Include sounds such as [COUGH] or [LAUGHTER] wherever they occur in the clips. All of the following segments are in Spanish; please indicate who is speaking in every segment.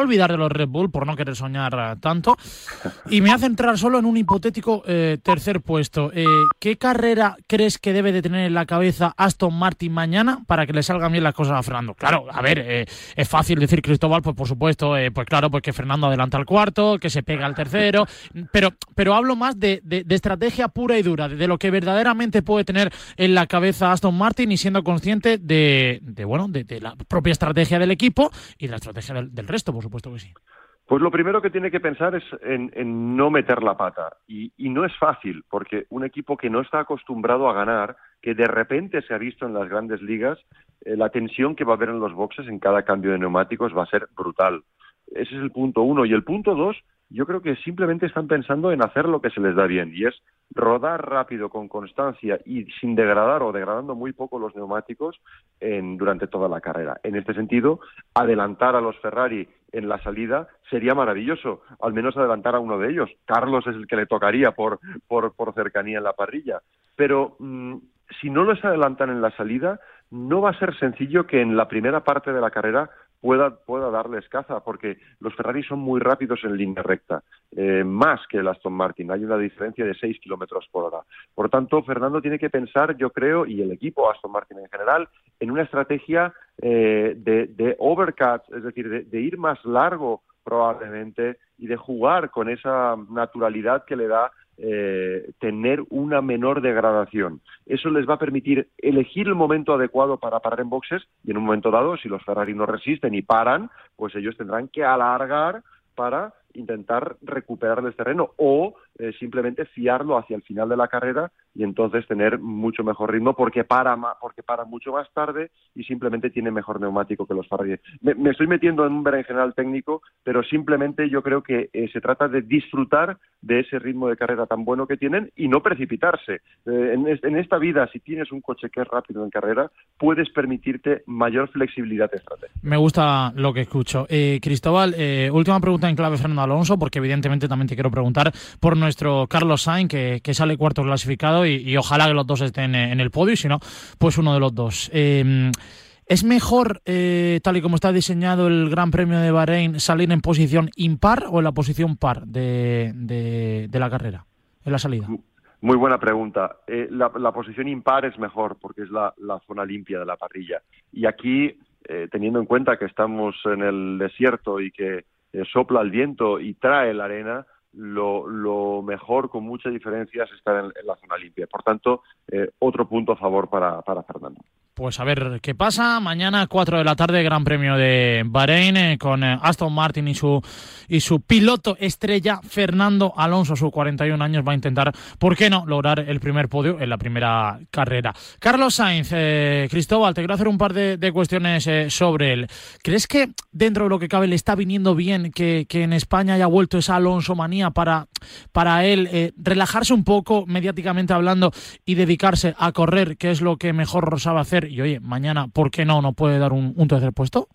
Speaker 1: olvidar de los Red Bull por no querer soñar eh, tanto y me hace entrar solo en un hipotético eh, tercer puesto. Eh, ¿Qué carrera crees que debe de tener en la cabeza Aston Martin mañana para que le salgan bien las cosas a Fernando? Claro, a ver, es fácil decir Cristóbal, pues por supuesto, pues claro, pues que Fernando adelanta al cuarto, que se pega al tercero, pero, pero hablo más de, estrategia pura y dura, de, lo que verdaderamente puede tener en la cabeza Aston Martin y siendo consciente de, bueno, de, la propia estrategia del equipo y de la estrategia del, del resto, supuesto que sí.
Speaker 2: Pues lo primero que tiene que pensar es en, no meter la pata. Y, no es fácil, porque un equipo que no está acostumbrado a ganar, que de repente se ha visto en las grandes ligas, eh, la tensión que va a haber en los boxes en cada cambio de neumáticos va a ser brutal. Ese es el punto uno. Y el punto dos, yo creo que simplemente están pensando en hacer lo que se les da bien, y es rodar rápido, con constancia y sin degradar o degradando muy poco los neumáticos durante toda la carrera. En este sentido, adelantar a los Ferrari en la salida sería maravilloso, al menos adelantar a uno de ellos. Carlos es el que le tocaría por, por, por cercanía en la parrilla. Pero mm, si no los adelantan en la salida, no va a ser sencillo que en la primera parte de la carrera pueda, pueda darles caza, porque los Ferrari son muy rápidos en línea recta, eh, más que el Aston Martin. Hay una diferencia de 6 kilómetros por hora. Por tanto, Fernando tiene que pensar, yo creo, y el equipo Aston Martin en general, en una estrategia eh, de, de es decir, de ir más largo probablemente y de jugar con esa naturalidad que le da eh, tener una menor degradación. Eso les va a permitir elegir el momento adecuado para parar en boxes y en un momento dado, si los Ferrari no resisten y paran, pues ellos tendrán que alargar para intentar recuperarles terreno o eh, simplemente fiarlo hacia el final de la carrera y entonces tener mucho mejor ritmo porque para porque para mucho más tarde y simplemente tiene mejor neumático que los Ferrari. Me, estoy metiendo en un general técnico, pero simplemente yo creo que eh, se trata de disfrutar de ese ritmo de carrera tan bueno que tienen y no precipitarse. Eh, en, esta vida, si tienes un coche que es rápido en carrera, puedes permitirte mayor flexibilidad estratégica.
Speaker 1: Me gusta lo que escucho. Cristóbal, última pregunta en clave, Fernando Alonso, porque evidentemente también te quiero preguntar por nuestro Carlos Sainz, que, sale cuarto clasificado y, ojalá que los dos estén en el podio, y si no, pues uno de los dos. Em, ¿Es mejor, eh, tal y como está diseñado el Gran Premio de Bahrein, salir en posición impar o en la posición par de, la carrera, en la salida?
Speaker 2: Muy buena pregunta. Eh, la, posición impar es mejor porque es la, zona limpia de la parrilla. Y aquí, eh, teniendo en cuenta que estamos en el desierto y que sopla el viento y trae la arena, lo, mejor, con mucha diferencia, es estar en, la zona limpia. Por tanto, eh, otro punto a favor para, para Fernando.
Speaker 1: Pues a ver qué pasa. Mañana, 4 de la tarde, Gran Premio de Bahrein eh, con eh, Aston Martin y su, y su piloto estrella, Fernando Alonso, a sus 41 años, va a intentar, ¿por qué no?, lograr el primer podio en la primera carrera. Carlos Sainz, eh, Cristóbal, te quiero hacer un par de, cuestiones sobre él. ¿Crees que dentro de lo que cabe le está viniendo bien que, que en España haya vuelto esa Alonso manía para, para él relajarse un poco, mediáticamente hablando, y dedicarse a correr, que es lo que mejor sabe hacer? Y oye, mañana, ¿por qué no? ¿No puede dar un, tercer puesto?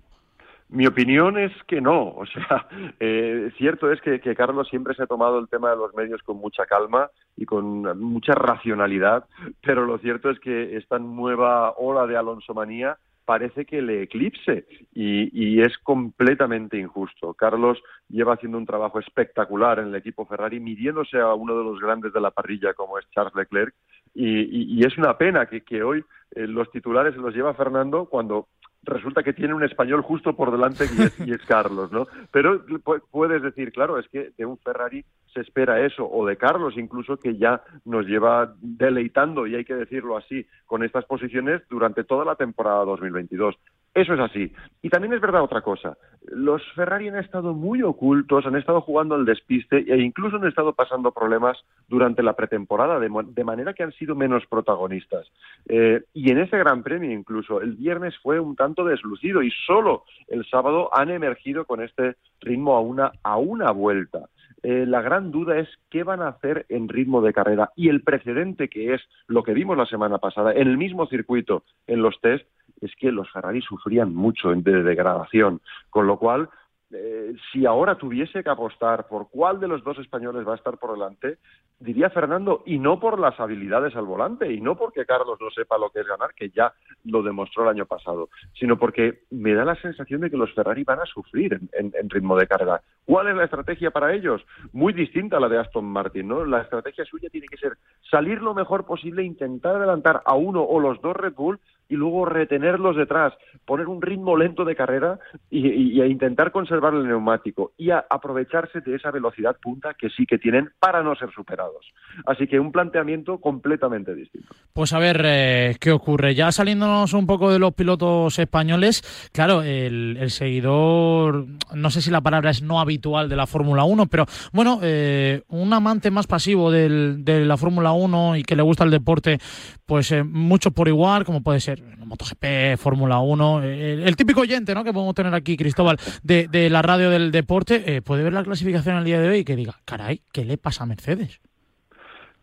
Speaker 2: Mi opinión es que no. O sea, [LAUGHS] eh, cierto es que, Carlos siempre se ha tomado el tema de los medios con mucha calma y con mucha racionalidad, pero lo cierto es que esta nueva ola de Alonso manía parece que le eclipse y, y, es completamente injusto. Carlos lleva haciendo un trabajo espectacular en el equipo Ferrari, midiéndose a uno de los grandes de la parrilla como es Charles Leclerc y, y, es una pena que, hoy eh, los titulares los lleva Fernando cuando resulta que tiene un español justo por delante y es, Carlos, ¿no? Pero puedes decir, claro, es que de un Ferrari se espera eso, o de Carlos incluso, que ya nos lleva deleitando, y hay que decirlo así, con estas posiciones durante toda la temporada 2022. Eso es así. Y también es verdad otra cosa. Los Ferrari han estado muy ocultos, han estado jugando al despiste e incluso han estado pasando problemas durante la pretemporada, de, manera que han sido menos protagonistas. Eh, y en ese Gran Premio incluso, el viernes fue un tanto deslucido y solo el sábado han emergido con este ritmo a una, a una vuelta. Eh, la gran duda es qué van a hacer en ritmo de carrera. Y el precedente que es lo que vimos la semana pasada en el mismo circuito en los test es que los Ferrari sufrían mucho de degradación, con lo cual eh, si ahora tuviese que apostar por cuál de los dos españoles va a estar por delante, diría Fernando, y no por las habilidades al volante, y no porque Carlos no sepa lo que es ganar, que ya lo demostró el año pasado, sino porque me da la sensación de que los Ferrari van a sufrir en, ritmo de carga. ¿Cuál es la estrategia para ellos? Muy distinta a la de Aston Martin, ¿no? La estrategia suya tiene que ser salir lo mejor posible, intentar adelantar a uno o los dos Red Bull y luego retenerlos detrás, poner un ritmo lento de carrera y, intentar conservar el neumático y aprovecharse de esa velocidad punta que sí que tienen para no ser superados. Así que un planteamiento completamente distinto.
Speaker 1: Pues a ver eh, qué ocurre. Ya saliéndonos un poco de los pilotos españoles, claro, el, seguidor, no sé si la palabra es no habitual de la Fórmula 1, pero bueno, eh, un amante más pasivo de la Fórmula 1 y que le gusta el deporte, pues eh, mucho por igual, como puede ser MotoGP, Fórmula 1, el, típico oyente ¿no? que podemos tener aquí, Cristóbal, de, la radio del deporte, eh, puede ver la clasificación el día de hoy y que diga, caray, ¿qué le pasa a Mercedes?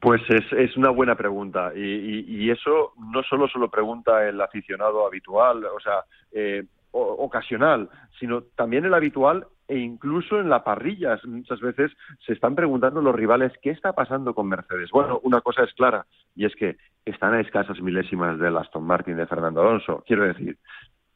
Speaker 2: Pues es, una buena pregunta y, eso no solo se lo pregunta el aficionado habitual, o sea, eh, ocasional, sino también el habitual e incluso en la parrilla muchas veces se están preguntando los rivales qué está pasando con Mercedes. Bueno, una cosa es clara y es que están a escasas milésimas del Aston Martin de Fernando Alonso. Quiero decir,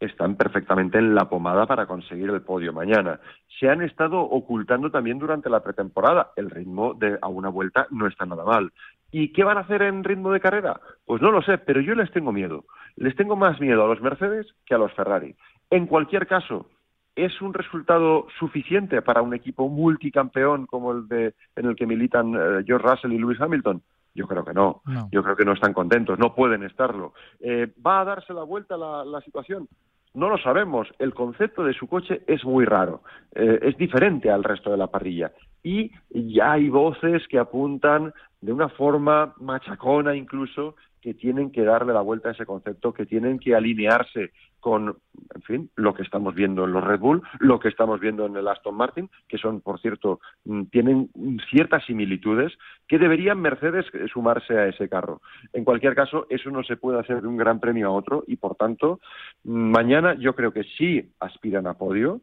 Speaker 2: están perfectamente en la pomada para conseguir el podio mañana. Se han estado ocultando también durante la pretemporada. El ritmo de a una vuelta no está nada mal. ¿Y qué van a hacer en ritmo de carrera? Pues no lo sé, pero yo les tengo miedo. Les tengo más miedo a los Mercedes que a los Ferrari. En cualquier caso, ¿Es un resultado suficiente para un equipo multicampeón como el de en el que militan eh, George Russell y Lewis Hamilton? Yo creo que no. Yo creo que no están contentos, no pueden estarlo. Eh, ¿Va a darse la vuelta la, la situación? No lo sabemos. El concepto de su coche es muy raro. Eh, es diferente al resto de la parrilla. Y ya hay voces que apuntan de una forma machacona incluso que tienen que darle la vuelta a ese concepto, que tienen que alinearse con, en fin, lo que estamos viendo en los Red Bull, lo que estamos viendo en el Aston Martin, que son, por cierto, mm, tienen ciertas similitudes, que deberían Mercedes sumarse a ese carro. En cualquier caso, eso no se puede hacer de un gran premio a otro y, por tanto, mm, mañana yo creo que sí aspiran a podio,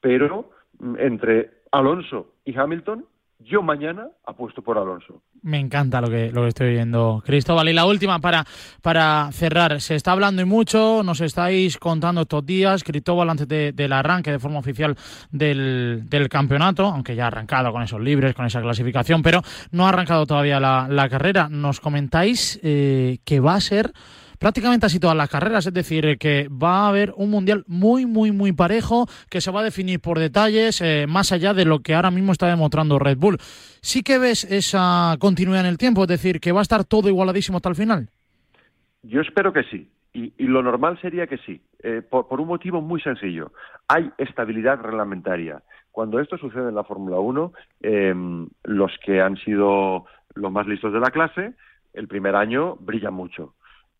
Speaker 2: pero mm, entre Alonso y Hamilton yo mañana apuesto por Alonso.
Speaker 1: Me encanta lo que, lo que estoy viendo, Cristóbal. Y la última para, para cerrar. Se está hablando y mucho, nos estáis contando estos días, Cristóbal, antes del arranque de forma oficial del, del, campeonato, aunque ya ha arrancado con esos libres, con esa clasificación, pero no ha arrancado todavía la, la carrera. Nos comentáis eh, que va a ser prácticamente así todas las carreras, es decir, que va a haber un mundial muy, muy, muy parejo, que se va a definir por detalles, eh, más allá de lo que ahora mismo está demostrando Red Bull. ¿Sí que ves esa continuidad en el tiempo? Es decir, que va a estar todo igualadísimo hasta el final.
Speaker 2: Yo espero que sí. Y, lo normal sería que sí, eh, por, un motivo muy sencillo. Hay estabilidad reglamentaria. Cuando esto sucede en la Fórmula 1, em, los que han sido los más listos de la clase, el primer año brillan mucho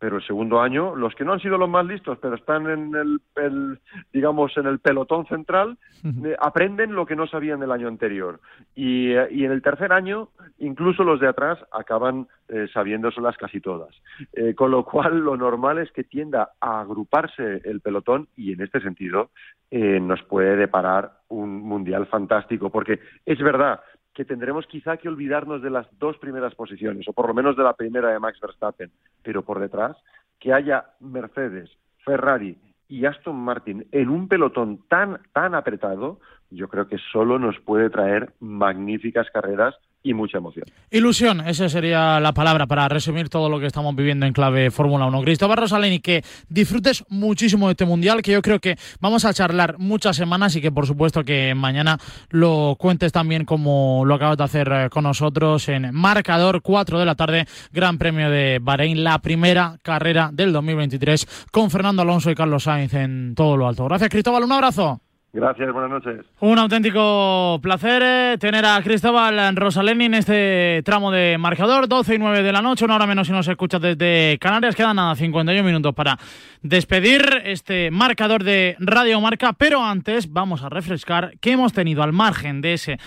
Speaker 2: pero el segundo año los que no han sido los más listos pero están en el, digamos en el pelotón central eh, aprenden lo que no sabían el año anterior. Y, eh, y, en el tercer año incluso los de atrás acaban eh, sabiéndoselas casi todas. Eh, con lo cual lo normal es que tienda a agruparse el pelotón y en este sentido nos puede deparar un mundial fantástico porque es verdad que tendremos quizá que olvidarnos de las dos primeras posiciones, o por lo menos de la primera de Max Verstappen, pero por detrás, que haya Mercedes, Ferrari y Aston Martin en un pelotón tan, tan apretado, yo creo que solo nos puede traer magníficas carreras y mucha emoción.
Speaker 1: Ilusión, esa sería la palabra para resumir todo lo que estamos viviendo en clave Fórmula 1. Cristóbal Rosaleni, que disfrutes muchísimo de este Mundial, que yo creo que vamos a charlar muchas semanas y que por supuesto que mañana lo cuentes también como lo acabas de hacer eh, con nosotros en Marcador 4 de la tarde, Gran Premio de Bahrein, la primera carrera del 2023 con Fernando Alonso y Carlos Sainz en todo lo alto. Gracias Cristóbal, un abrazo.
Speaker 2: Gracias, buenas noches.
Speaker 1: Un auténtico placer eh, tener a Cristóbal Rosaleni en este tramo de marcador, 12 y 9 de la noche, una hora menos si nos escuchas desde Canarias. Quedan nada, 51 minutos para despedir este marcador de Radio Marca, pero antes vamos a refrescar que hemos tenido al margen de ese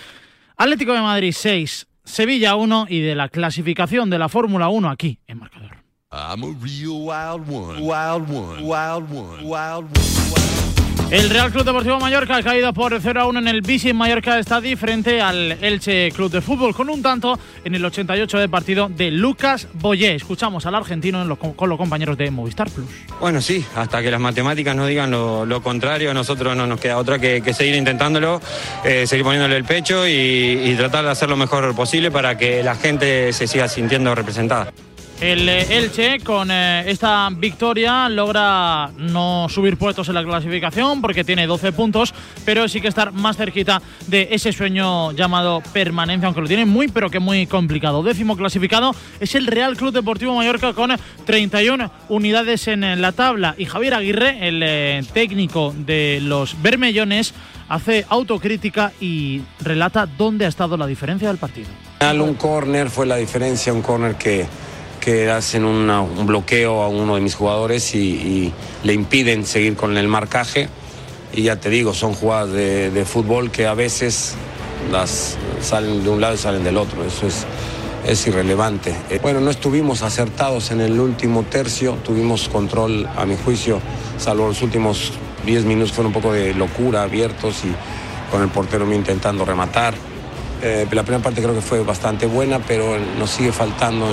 Speaker 1: Atlético de Madrid 6, Sevilla 1 y de la clasificación de la Fórmula 1 aquí en marcador. I'm a real wild one, wild one, wild one, wild one. El Real Club Deportivo Mallorca ha caído por 0 a 1 en el Bici Mallorca Estadi frente al Elche Club de Fútbol con un tanto en el 88 de partido de Lucas Boyé. Escuchamos al argentino con los compañeros de Movistar Plus.
Speaker 3: Bueno, sí, hasta que las matemáticas nos digan lo, contrario, a nosotros no nos queda otra que, seguir intentándolo, eh, seguir poniéndole el pecho y tratar de hacer lo mejor posible para que la gente se siga sintiendo representada.
Speaker 1: El eh, Elche con eh, esta victoria logra no subir puestos en la clasificación porque tiene 12 puntos, pero sí que estar más cerquita de ese sueño llamado permanencia, aunque lo tiene muy pero que muy complicado. Décimo clasificado es el Real Club Deportivo Mallorca con 31 unidades en la tabla y Javier Aguirre, el eh, técnico de los Bermellones, hace autocrítica y relata dónde ha estado la diferencia del partido.
Speaker 4: Un córner fue la diferencia, un córner que que hacen un bloqueo a uno de mis jugadores y, le impiden seguir con el marcaje. Y ya te digo, son jugadas de, fútbol que a veces las salen de un lado y salen del otro. Eso es, es irrelevante. Eh, bueno, no estuvimos acertados en el último tercio, tuvimos control, a mi juicio, salvo los últimos 10 minutos fueron un poco de locura, abiertos y con el portero intentando rematar. Eh, la primera parte creo que fue bastante buena, pero nos sigue faltando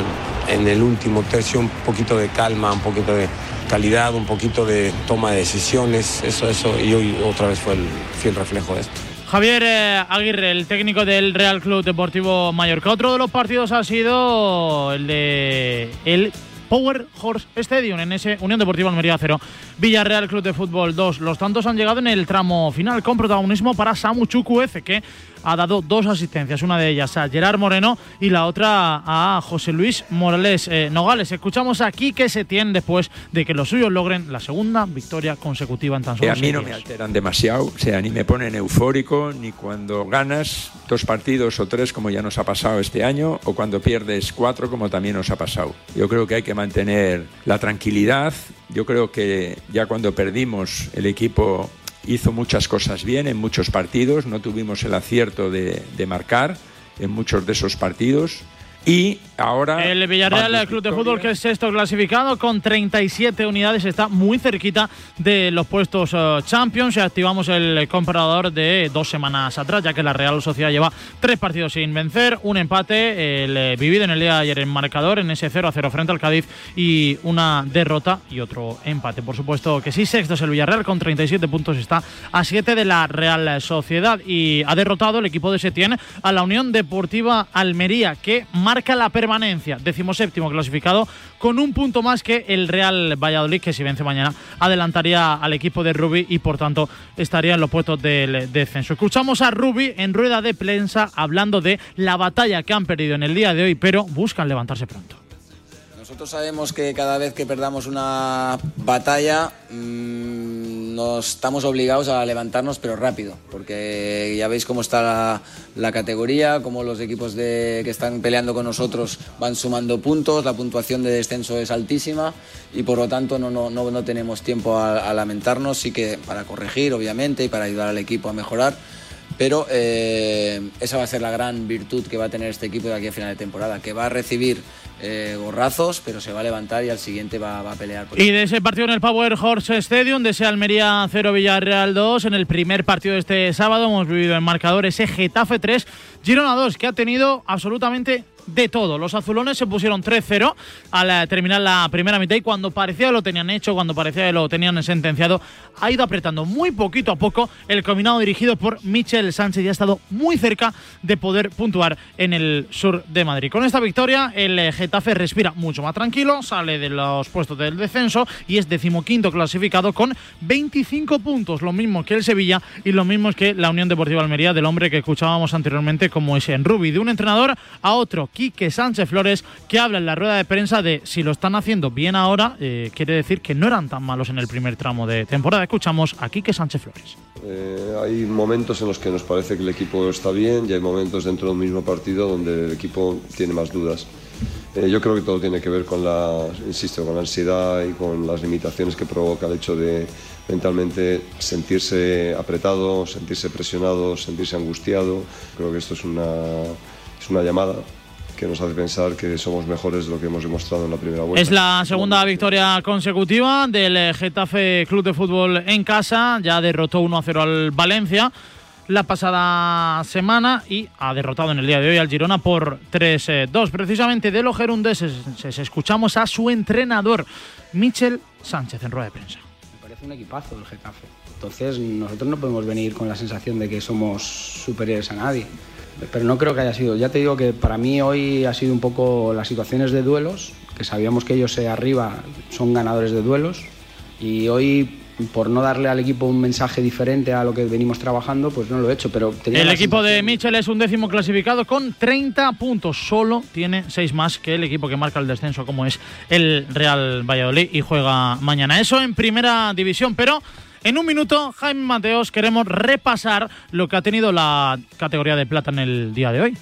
Speaker 4: en, el último tercio un poquito de calma, un poquito de calidad, un poquito de toma de decisiones. Eso, eso, y hoy otra vez fue el fiel reflejo de esto.
Speaker 1: Javier eh, Aguirre, el técnico del Real Club Deportivo Mallorca. Otro de los partidos ha sido el de el Power Horse Stadium en ese Unión Deportiva Almería 0, Villarreal Club de Fútbol 2. Los tantos han llegado en el tramo final con protagonismo para Samu Chukwueze que ha dado dos asistencias, una de ellas a Gerard Moreno y la otra a José Luis Morales eh, Nogales. Escuchamos aquí que se tiene después de que los suyos logren la segunda victoria consecutiva en tan solo
Speaker 5: A mí no me alteran demasiado, o sea, ni me ponen eufórico, ni cuando ganas dos partidos o tres como ya nos ha pasado este año, o cuando pierdes cuatro como también nos ha pasado. Yo creo que hay que mantener la tranquilidad. Yo creo que ya cuando perdimos el equipo hizo muchas cosas bien en muchos partidos, no tuvimos el acierto de, marcar en muchos de esos partidos y ahora.
Speaker 1: El Villarreal el Club de Fútbol, que es sexto clasificado con 37 unidades, está muy cerquita de los puestos uh, Champions. Activamos el comparador de dos semanas atrás, ya que la Real Sociedad lleva tres partidos sin vencer, un empate, el eh, vivido en el día de ayer en marcador, en ese 0 a 0 frente al Cádiz, y una derrota y otro empate. Por supuesto que sí, sexto es el Villarreal con 37 puntos, está a 7 de la Real Sociedad y ha derrotado el equipo de Setién a la Unión Deportiva Almería, que marca la permanencia, decimoséptimo clasificado, con un punto más que el Real Valladolid, que si vence mañana adelantaría al equipo de Rubi y por tanto estaría en los puestos del descenso. Escuchamos a Rubi en rueda de prensa hablando de la batalla que han perdido en el día de hoy, pero buscan levantarse pronto.
Speaker 6: Nosotros sabemos que cada vez que perdamos una batalla, mmm, nos estamos obligados a levantarnos, pero rápido, porque ya veis cómo está la, categoría, cómo los equipos de, que están peleando con nosotros van sumando puntos, la puntuación de descenso es altísima y por lo tanto no, no, no, no tenemos tiempo a, lamentarnos, sí que para corregir, obviamente, y para ayudar al equipo a mejorar. Pero eh, esa va a ser la gran virtud que va a tener este equipo de aquí a final de temporada, que va a recibir eh, borrazos, pero se va a levantar y al siguiente va, a pelear.
Speaker 1: y de ese partido en el Power Horse Stadium, de ese Almería 0 Villarreal 2, en el primer partido de este sábado hemos vivido en marcador ese Getafe 3, Girona 2, que ha tenido absolutamente de todo. Los azulones se pusieron 3-0 al terminar la primera mitad y cuando parecía que lo tenían hecho, cuando parecía que lo tenían sentenciado, ha ido apretando muy poquito a poco el combinado dirigido por Michel Sánchez y ha estado muy cerca de poder puntuar en el sur de Madrid. Con esta victoria, el Getafe respira mucho más tranquilo, sale de los puestos del descenso y es decimoquinto clasificado con 25 puntos, lo mismo que el Sevilla y lo mismo que la Unión Deportiva Almería del hombre que escuchábamos anteriormente como es en Rubi, de un entrenador a otro Quique Sánchez Flores, que habla en la rueda de prensa de si lo están haciendo bien ahora, eh, quiere decir que no eran tan malos en el primer tramo de temporada. Escuchamos a Quique Sánchez Flores.
Speaker 7: Eh, hay momentos en los que nos parece que el equipo está bien y hay momentos dentro del mismo partido donde el equipo tiene más dudas. Eh, yo creo que todo tiene que ver con la, insisto, con la ansiedad y con las limitaciones que provoca el hecho de mentalmente sentirse apretado, sentirse presionado, sentirse angustiado. Creo que esto es una, es una llamada que nos hace pensar que somos mejores de lo que hemos demostrado en la primera vuelta.
Speaker 1: Es la segunda victoria consecutiva del Getafe Club de Fútbol en casa. Ya derrotó 1 a 0 al Valencia la pasada semana y ha derrotado en el día de hoy al Girona por 3-2. Precisamente de los gerundeses escuchamos a su entrenador, Michel Sánchez, en rueda de prensa.
Speaker 8: Me parece un equipazo el Getafe. Entonces nosotros no podemos venir con la sensación de que somos superiores a nadie. Pero no creo que haya sido. Ya te digo que para mí hoy ha sido un poco las situaciones de duelos, que sabíamos que ellos arriba son ganadores de duelos. Y hoy por no darle al equipo un mensaje diferente a lo que venimos trabajando, pues no lo he hecho. Pero
Speaker 1: el equipo de Michel es un décimo clasificado con 30 puntos. Solo tiene 6 más que el equipo que marca el descenso, como es el Real Valladolid, y juega mañana. Eso en primera división, pero. En un minuto, Jaime Mateos, queremos repasar lo que ha tenido la categoría de plata en el día de hoy.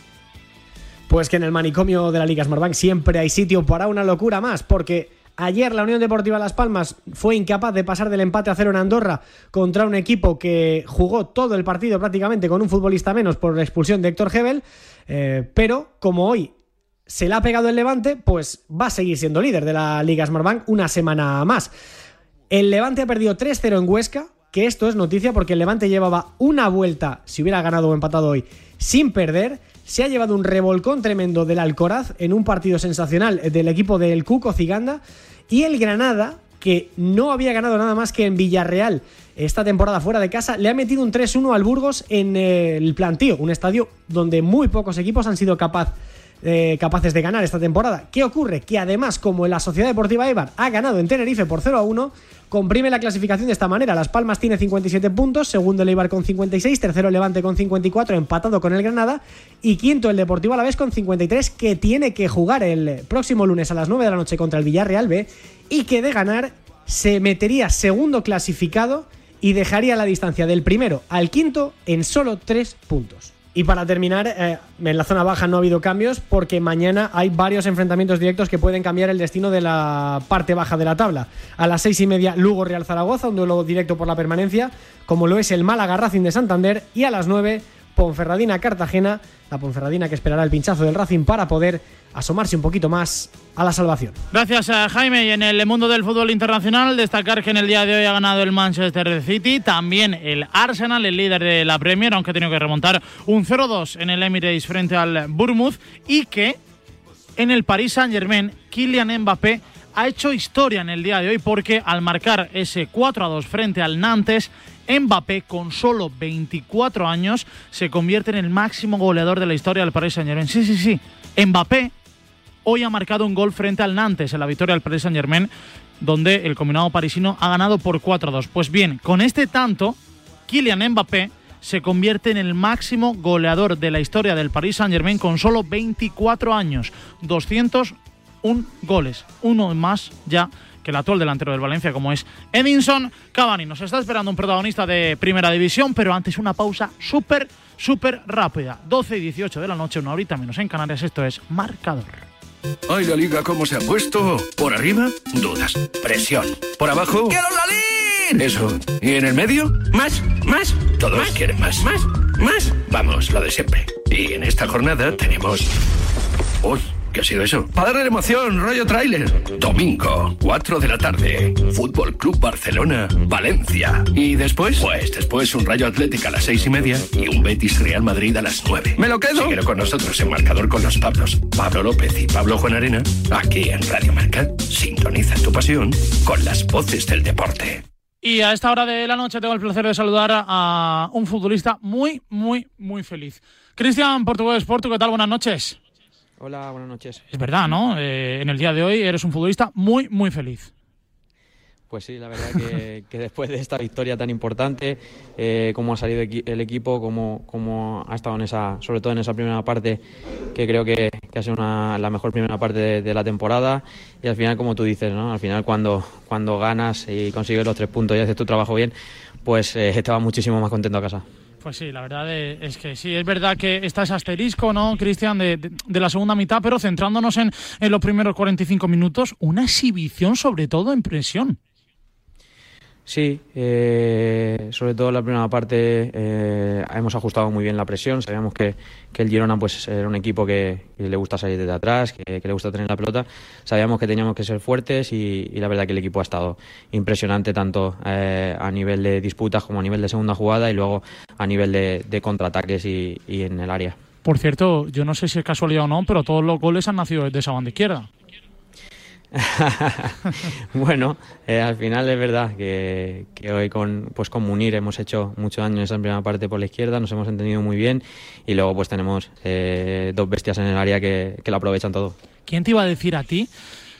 Speaker 9: Pues que en el manicomio de la Liga Smartbank siempre hay sitio para una locura más, porque Ayer la Unión Deportiva Las Palmas fue incapaz de pasar del empate a cero en Andorra contra un equipo que jugó todo el partido prácticamente con un futbolista menos por la expulsión de Héctor Hebel, eh, pero como hoy se le ha pegado el Levante, pues va a seguir siendo líder de la Liga Smartbank una semana más. El Levante ha perdido 3-0 en Huesca, que esto es noticia porque el Levante llevaba una vuelta, si hubiera ganado o empatado hoy, sin perder. Se ha llevado un revolcón tremendo del Alcoraz en un partido sensacional del equipo del Cuco Ciganda. Y el Granada, que no había ganado nada más que en Villarreal esta temporada fuera de casa, le ha metido un 3-1 al Burgos en el plantío, un estadio donde muy pocos equipos han sido capaz, eh, capaces de ganar esta temporada. ¿Qué ocurre? Que además, como la Sociedad Deportiva Eibar ha ganado en Tenerife por 0-1, comprime la clasificación de esta manera. Las Palmas tiene 57 puntos, segundo el Eibar con 56, tercero el Levante con 54, empatado con el Granada, y quinto el Deportivo Alavés con 53, que tiene que jugar el próximo lunes a las 9 de la noche contra el Villarreal B, y que de ganar se metería segundo clasificado y dejaría la distancia del primero al quinto en solo 3 puntos. Y para terminar, eh, en la zona baja no ha habido cambios porque mañana hay varios enfrentamientos directos que pueden cambiar el destino de la parte baja de la tabla. A las seis y media, Lugo Real Zaragoza, un duelo directo por la permanencia, como lo es el Málaga Racing de Santander. Y a las nueve, Ponferradina Cartagena, la Ponferradina que esperará el pinchazo del Racing para poder asomarse un poquito más a la salvación.
Speaker 1: Gracias a Jaime. Y en el mundo del fútbol internacional, destacar que en el día de hoy ha ganado el Manchester City, también el Arsenal, el líder de la Premier, aunque ha tenido que remontar un 0-2 en el Emirates frente al Bournemouth, y que en el Paris Saint-Germain, Kylian Mbappé ha hecho historia en el día de hoy porque al marcar ese 4-2 frente al Nantes, Mbappé, con solo 24 años, se convierte en el máximo goleador de la historia del Paris Saint-Germain. Sí, sí, sí. Mbappé hoy ha marcado un gol frente al Nantes en la victoria del Paris Saint-Germain, donde el combinado parisino ha ganado por 4-2. Pues bien, con este tanto, Kylian Mbappé se convierte en el máximo goleador de la historia del Paris Saint-Germain con solo 24 años, 201 goles, uno más ya que el actual delantero del Valencia, como es Edinson Cavani. Nos está esperando un protagonista de primera división, pero antes una pausa súper, súper rápida. 12 y 18 de la noche, una horita menos en Canarias. Esto es Marcador.
Speaker 10: Ay, la liga, ¿cómo se ha puesto? Por arriba, dudas, presión. Por abajo.
Speaker 11: ¡Quiero salir!
Speaker 10: Eso. ¿Y en el medio? Más, más. Todos quieren más. Más, más. Vamos, lo de siempre. Y en esta jornada tenemos. Uy. ¿Qué ha sido eso? Para darle emoción, rollo tráiler. Domingo, 4 de la tarde. Fútbol Club Barcelona, Valencia. ¿Y después? Pues después un Rayo Atlético a las seis y media y un Betis Real Madrid a las 9. ¿Me lo quedo? Síguelo con nosotros en Marcador con los Pablos. Pablo López y Pablo Juan Arena. Aquí en Radio Marca. Sintoniza tu pasión con las voces del deporte.
Speaker 1: Y a esta hora de la noche tengo el placer de saludar a un futbolista muy, muy, muy feliz. Cristian Portugués Portu, ¿qué tal? Buenas noches.
Speaker 12: Hola, buenas noches.
Speaker 1: Es verdad, ¿no? Eh, en el día de hoy eres un futbolista muy, muy feliz.
Speaker 12: Pues sí, la verdad que, [LAUGHS] después de esta victoria tan importante, eh, cómo ha salido el equipo, cómo, cómo, ha estado en esa, sobre todo en esa primera parte, que creo que, ha sido la mejor primera parte de, la temporada. Y al final, como tú dices, ¿no? Al final cuando, cuando ganas y consigues los tres puntos y haces tu trabajo bien, pues eh, estaba muchísimo más contento a casa.
Speaker 1: Pues sí, la verdad es que sí, es verdad que está ese asterisco, ¿no, Cristian, de, la segunda mitad, pero centrándonos en, los primeros 45 minutos, una exhibición sobre todo en presión.
Speaker 12: Sí, eh, sobre todo la primera parte eh, hemos ajustado muy bien la presión. Sabíamos que, que el Girona pues era un equipo que, le gusta salir desde atrás, que, le gusta tener la pelota. Sabíamos que teníamos que ser fuertes y, la verdad que el equipo ha estado impresionante tanto eh, a nivel de disputas como a nivel de segunda jugada y luego a nivel de, de contraataques y, y en el área.
Speaker 1: Por cierto, yo no sé si es casualidad o no, pero todos los goles han nacido desde esa banda izquierda. [LAUGHS]
Speaker 12: bueno, eh, al final es verdad que, hoy con, pues con Munir hemos hecho mucho daño en esa primera parte por la izquierda, nos hemos entendido muy bien y luego pues tenemos eh, dos bestias en el área que, que lo aprovechan todo.
Speaker 1: ¿Quién te iba a decir a ti?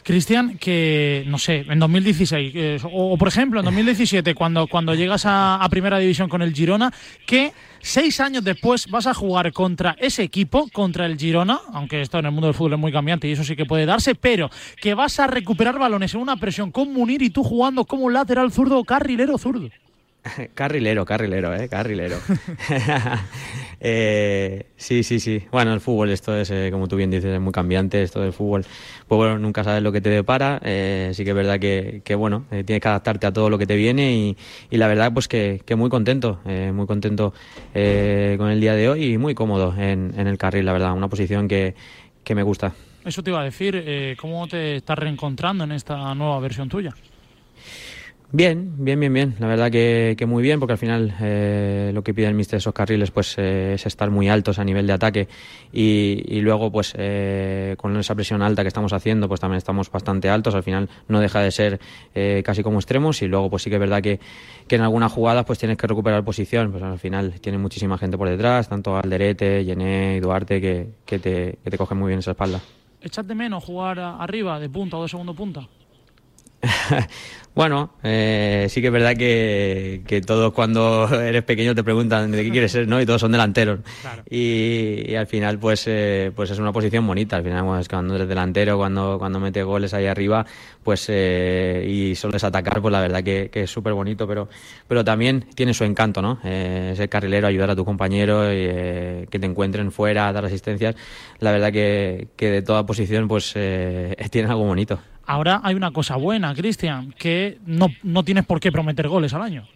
Speaker 1: Cristian, que no sé, en 2016 eh, o, o, por ejemplo en 2017 cuando, cuando llegas a, a Primera División con el Girona, que seis años después vas a jugar contra ese equipo, contra el Girona, aunque esto en el mundo del fútbol es muy cambiante y eso sí que puede darse, pero que vas a recuperar balones en una presión con Munir y tú jugando como lateral zurdo o carrilero zurdo. [LAUGHS]
Speaker 12: carrilero, carrilero, eh, carrilero. [LAUGHS] eh, sí, sí, sí. Bueno, el fútbol, esto es, eh, como tú bien dices, es muy cambiante. Esto del fútbol, pues bueno, nunca sabes lo que te depara. Eh, sí que es verdad que, que bueno, eh, tienes que adaptarte a todo lo que te viene y, y la verdad, pues que, muy contento, eh, muy contento con el día de hoy y muy cómodo en, en el carril, la verdad. Una posición que, que me gusta.
Speaker 1: Eso te iba a decir, ¿cómo te estás reencontrando en esta nueva versión tuya?
Speaker 12: Bien, bien, bien, bien. La verdad que, que muy bien, porque al final eh, lo que pide el míster de esos carriles pues eh, es estar muy altos a nivel de ataque y, y luego pues eh, con esa presión alta que estamos haciendo pues también estamos bastante altos. Al final no deja de ser eh, casi como extremos y luego pues sí que es verdad que, que en algunas jugadas pues tienes que recuperar posición. Pues al final tiene muchísima gente por detrás, tanto Alderete, Yené y Duarte que, que, te, que te cogen muy bien esa espalda.
Speaker 1: ¿Echas de menos jugar arriba, de punta o de segundo punta? [LAUGHS]
Speaker 12: bueno, eh, sí que es verdad que, que, todos cuando [LAUGHS] eres pequeño te preguntan de qué quieres ser, ¿no? Y todos son delanteros. Claro. Y, y, al final, pues, eh, pues es una posición bonita. Al final, pues, cuando eres delantero, cuando, cuando metes goles ahí arriba, pues eh, y solo es atacar, pues la verdad que, que es súper bonito, pero, pero también tiene su encanto, ¿no? Eh, ser carrilero, ayudar a tu compañero, y, eh, que te encuentren fuera, dar asistencias. La verdad que, que de toda posición, pues eh, [LAUGHS] tiene algo bonito.
Speaker 1: Ahora hay una cosa buena, Cristian, que no, no tienes por qué prometer goles al año.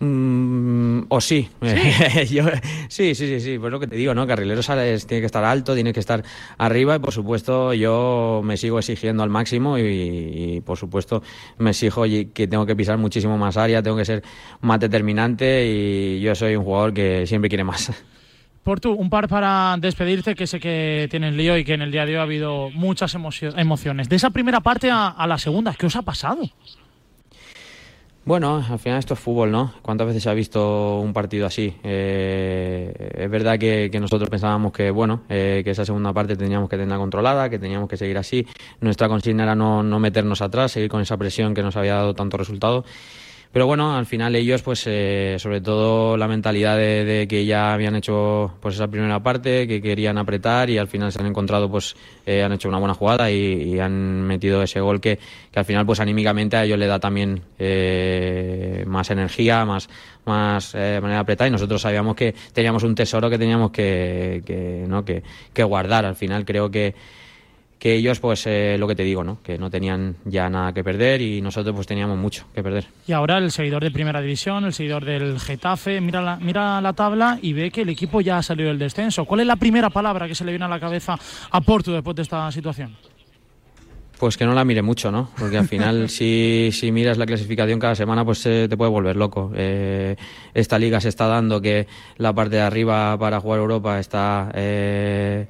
Speaker 12: Mm, o sí. ¿Sí? [LAUGHS] Yo, sí, sí, sí, sí, pues lo que te digo, ¿no? Carrilero sales, tiene que estar alto, tiene que estar arriba y por supuesto yo me sigo exigiendo al máximo y, y por supuesto me exijo que tengo que pisar muchísimo más área, tengo que ser más determinante y yo soy un jugador que siempre quiere más. [LAUGHS]
Speaker 1: Portu, un par para despedirte, que sé que tienes lío y que en el día de hoy ha habido muchas emociones. De esa primera parte a, la segunda, ¿qué os ha pasado?
Speaker 12: Bueno, al final esto es fútbol, ¿no? ¿Cuántas veces se ha visto un partido así? Eh, es verdad que, que, nosotros pensábamos que, bueno, eh, que esa segunda parte teníamos que tenerla controlada, que teníamos que seguir así. Nuestra consigna era no, no meternos atrás, seguir con esa presión que nos había dado tanto resultado. Pero bueno, al final ellos, pues eh, sobre todo la mentalidad de, que ya habían hecho pues esa primera parte, que querían apretar y al final se han encontrado, pues eh, han hecho una buena jugada y, y han metido ese gol que, que, al final, pues anímicamente a ellos le da también eh, más energía, más, más eh, manera de apretar y nosotros sabíamos que teníamos un tesoro que teníamos que, que, ¿no? que, que guardar. Al final creo que que ellos, pues eh, lo que te digo, ¿no? que no tenían ya nada que perder y nosotros pues teníamos mucho que perder.
Speaker 1: Y ahora el seguidor de Primera División, el seguidor del Getafe, mira la, mira la tabla y ve que el equipo ya ha salido del descenso. ¿Cuál es la primera palabra que se le viene a la cabeza a Porto después de esta situación?
Speaker 12: Pues que no la mire mucho, ¿no? Porque al final, [LAUGHS] si, si miras la clasificación cada semana, pues eh, te puede volver loco. Eh, esta liga se está dando que la parte de arriba para jugar Europa está eh,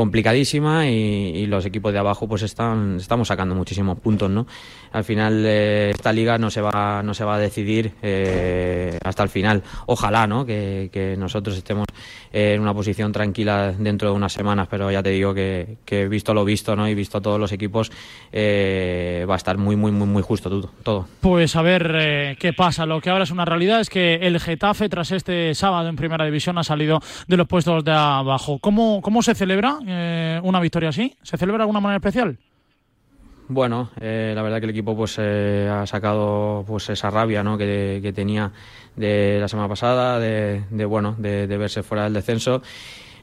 Speaker 12: complicadísima y, los equipos de abajo pues están estamos sacando muchísimos puntos no al final eh, esta liga no se va no se va a decidir eh, hasta el final. Ojalá no que, nosotros estemos en una posición tranquila dentro de unas semanas pero ya te digo que, que visto lo visto no y visto todos los equipos eh, va a estar muy muy muy muy justo todo, todo.
Speaker 1: pues a ver eh, qué pasa. Lo que ahora es una realidad es que el Getafe tras este sábado en primera división ha salido de los puestos de abajo. Cómo cómo se celebra eh, una victoria así? ¿Se celebra de alguna manera especial?
Speaker 12: Bueno, eh, la verdad que el equipo pues eh, ha sacado pues esa rabia ¿no? que, que, tenía de la semana pasada, de, bueno, de, verse fuera del descenso.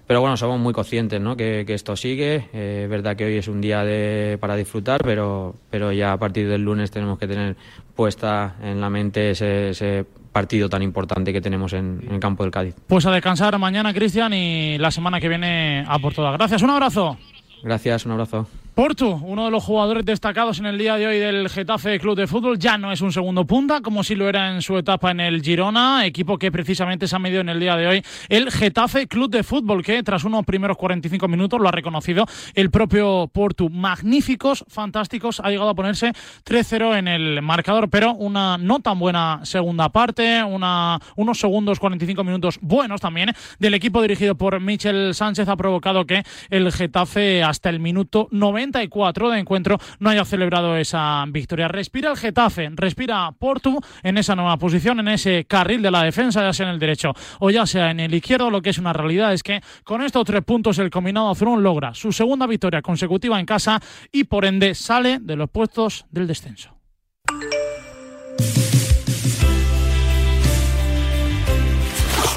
Speaker 12: pero bueno, somos muy conscientes ¿no? que, esto sigue. Es verdad que hoy es un día de, para disfrutar, pero, pero ya a partir del lunes tenemos que tener puesta en la mente ese, partido tan importante que tenemos en, en, el campo del Cádiz.
Speaker 1: Pues a descansar mañana, Cristian, y la semana que viene a por todas. Gracias, un abrazo.
Speaker 12: Gracias, un abrazo.
Speaker 1: Portu, uno de los jugadores destacados en el día de hoy del Getafe Club de Fútbol, ya no es un segundo punta, como si lo era en su etapa en el Girona, equipo que precisamente se ha medido en el día de hoy el Getafe Club de Fútbol, que tras unos primeros 45 minutos lo ha reconocido el propio Portu. Magníficos, fantásticos, ha llegado a ponerse 3-0 en el marcador, pero una no tan buena segunda parte, una, unos segundos 45 minutos buenos también del equipo dirigido por Michel Sánchez ha provocado que el Getafe hasta el minuto 90 de encuentro no haya celebrado esa victoria. Respira el Getafe, respira Portu en esa nueva posición, en ese carril de la defensa, ya sea en el derecho o ya sea en el izquierdo. Lo que es una realidad es que con estos tres puntos el combinado azul logra su segunda victoria consecutiva en casa y por ende sale de los puestos del descenso.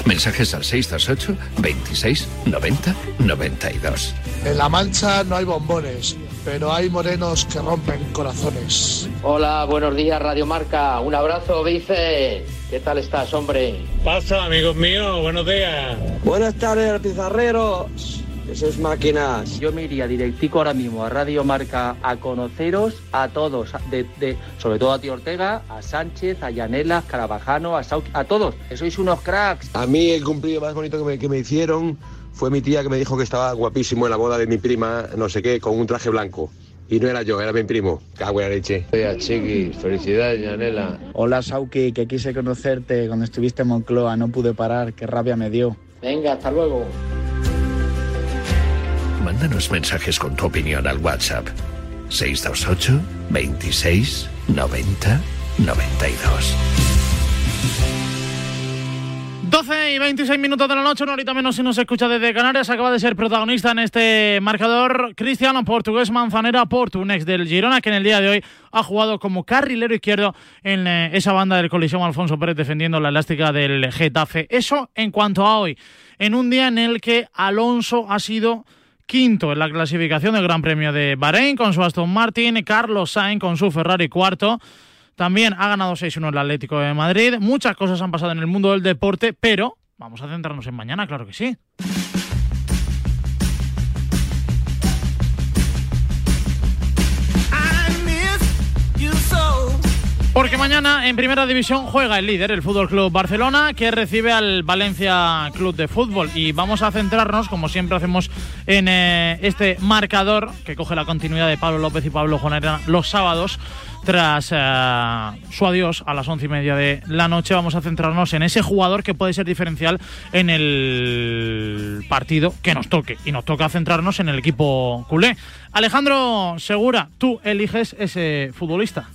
Speaker 10: Mensajes al 628 26 90 92.
Speaker 11: En La Mancha no hay bombones, pero hay morenos que rompen corazones.
Speaker 13: Hola, buenos días Radio Marca. Un abrazo, Vice. ¿Qué tal estás, hombre?
Speaker 14: Pasa, amigos míos. Buenos días.
Speaker 15: Buenas tardes, pizarreros es máquinas.
Speaker 16: Yo me iría directico ahora mismo a Radio Marca a conoceros a todos, de, sobre todo a ti Ortega, a Sánchez, a Yanela, Carabajano, a Sauki, a todos, que sois unos cracks.
Speaker 17: A mí el cumplido más bonito que me, que me hicieron fue mi tía que me dijo que estaba guapísimo en la boda de mi prima, no sé qué, con un traje blanco. Y no era yo, era mi primo. Cago en la leche.
Speaker 18: Hola, Chiqui. Felicidades, Yanela.
Speaker 19: Hola, Sauki, que quise conocerte cuando estuviste en Moncloa. No pude parar. Qué rabia me dio.
Speaker 13: Venga, hasta luego.
Speaker 10: Mándanos mensajes con tu opinión al WhatsApp 628 26 90 92.
Speaker 1: 12 y 26 minutos de la noche, una horita menos si nos escucha desde Canarias, acaba de ser protagonista en este marcador Cristiano Portugués Manzanera Portunex del Girona, que en el día de hoy ha jugado como carrilero izquierdo en eh, esa banda del colisión Alfonso Pérez defendiendo la elástica del Getafe. Eso en cuanto a hoy, en un día en el que Alonso ha sido quinto en la clasificación del Gran Premio de Bahrein con su Aston Martin, Carlos Sainz con su Ferrari cuarto. También ha ganado 6-1 el Atlético de Madrid. Muchas cosas han pasado en el mundo del deporte, pero vamos a centrarnos en mañana, claro que sí. Porque mañana en Primera División juega el líder, el Fútbol Club Barcelona, que recibe al Valencia Club de Fútbol. Y vamos a centrarnos, como siempre hacemos en eh, este marcador que coge la continuidad de Pablo López y Pablo Jonera los sábados. Tras eh, su adiós a las once y media de la noche, vamos a centrarnos en ese jugador que puede ser diferencial en el partido que nos toque. Y nos toca centrarnos en el equipo culé. Alejandro Segura, tú eliges ese futbolista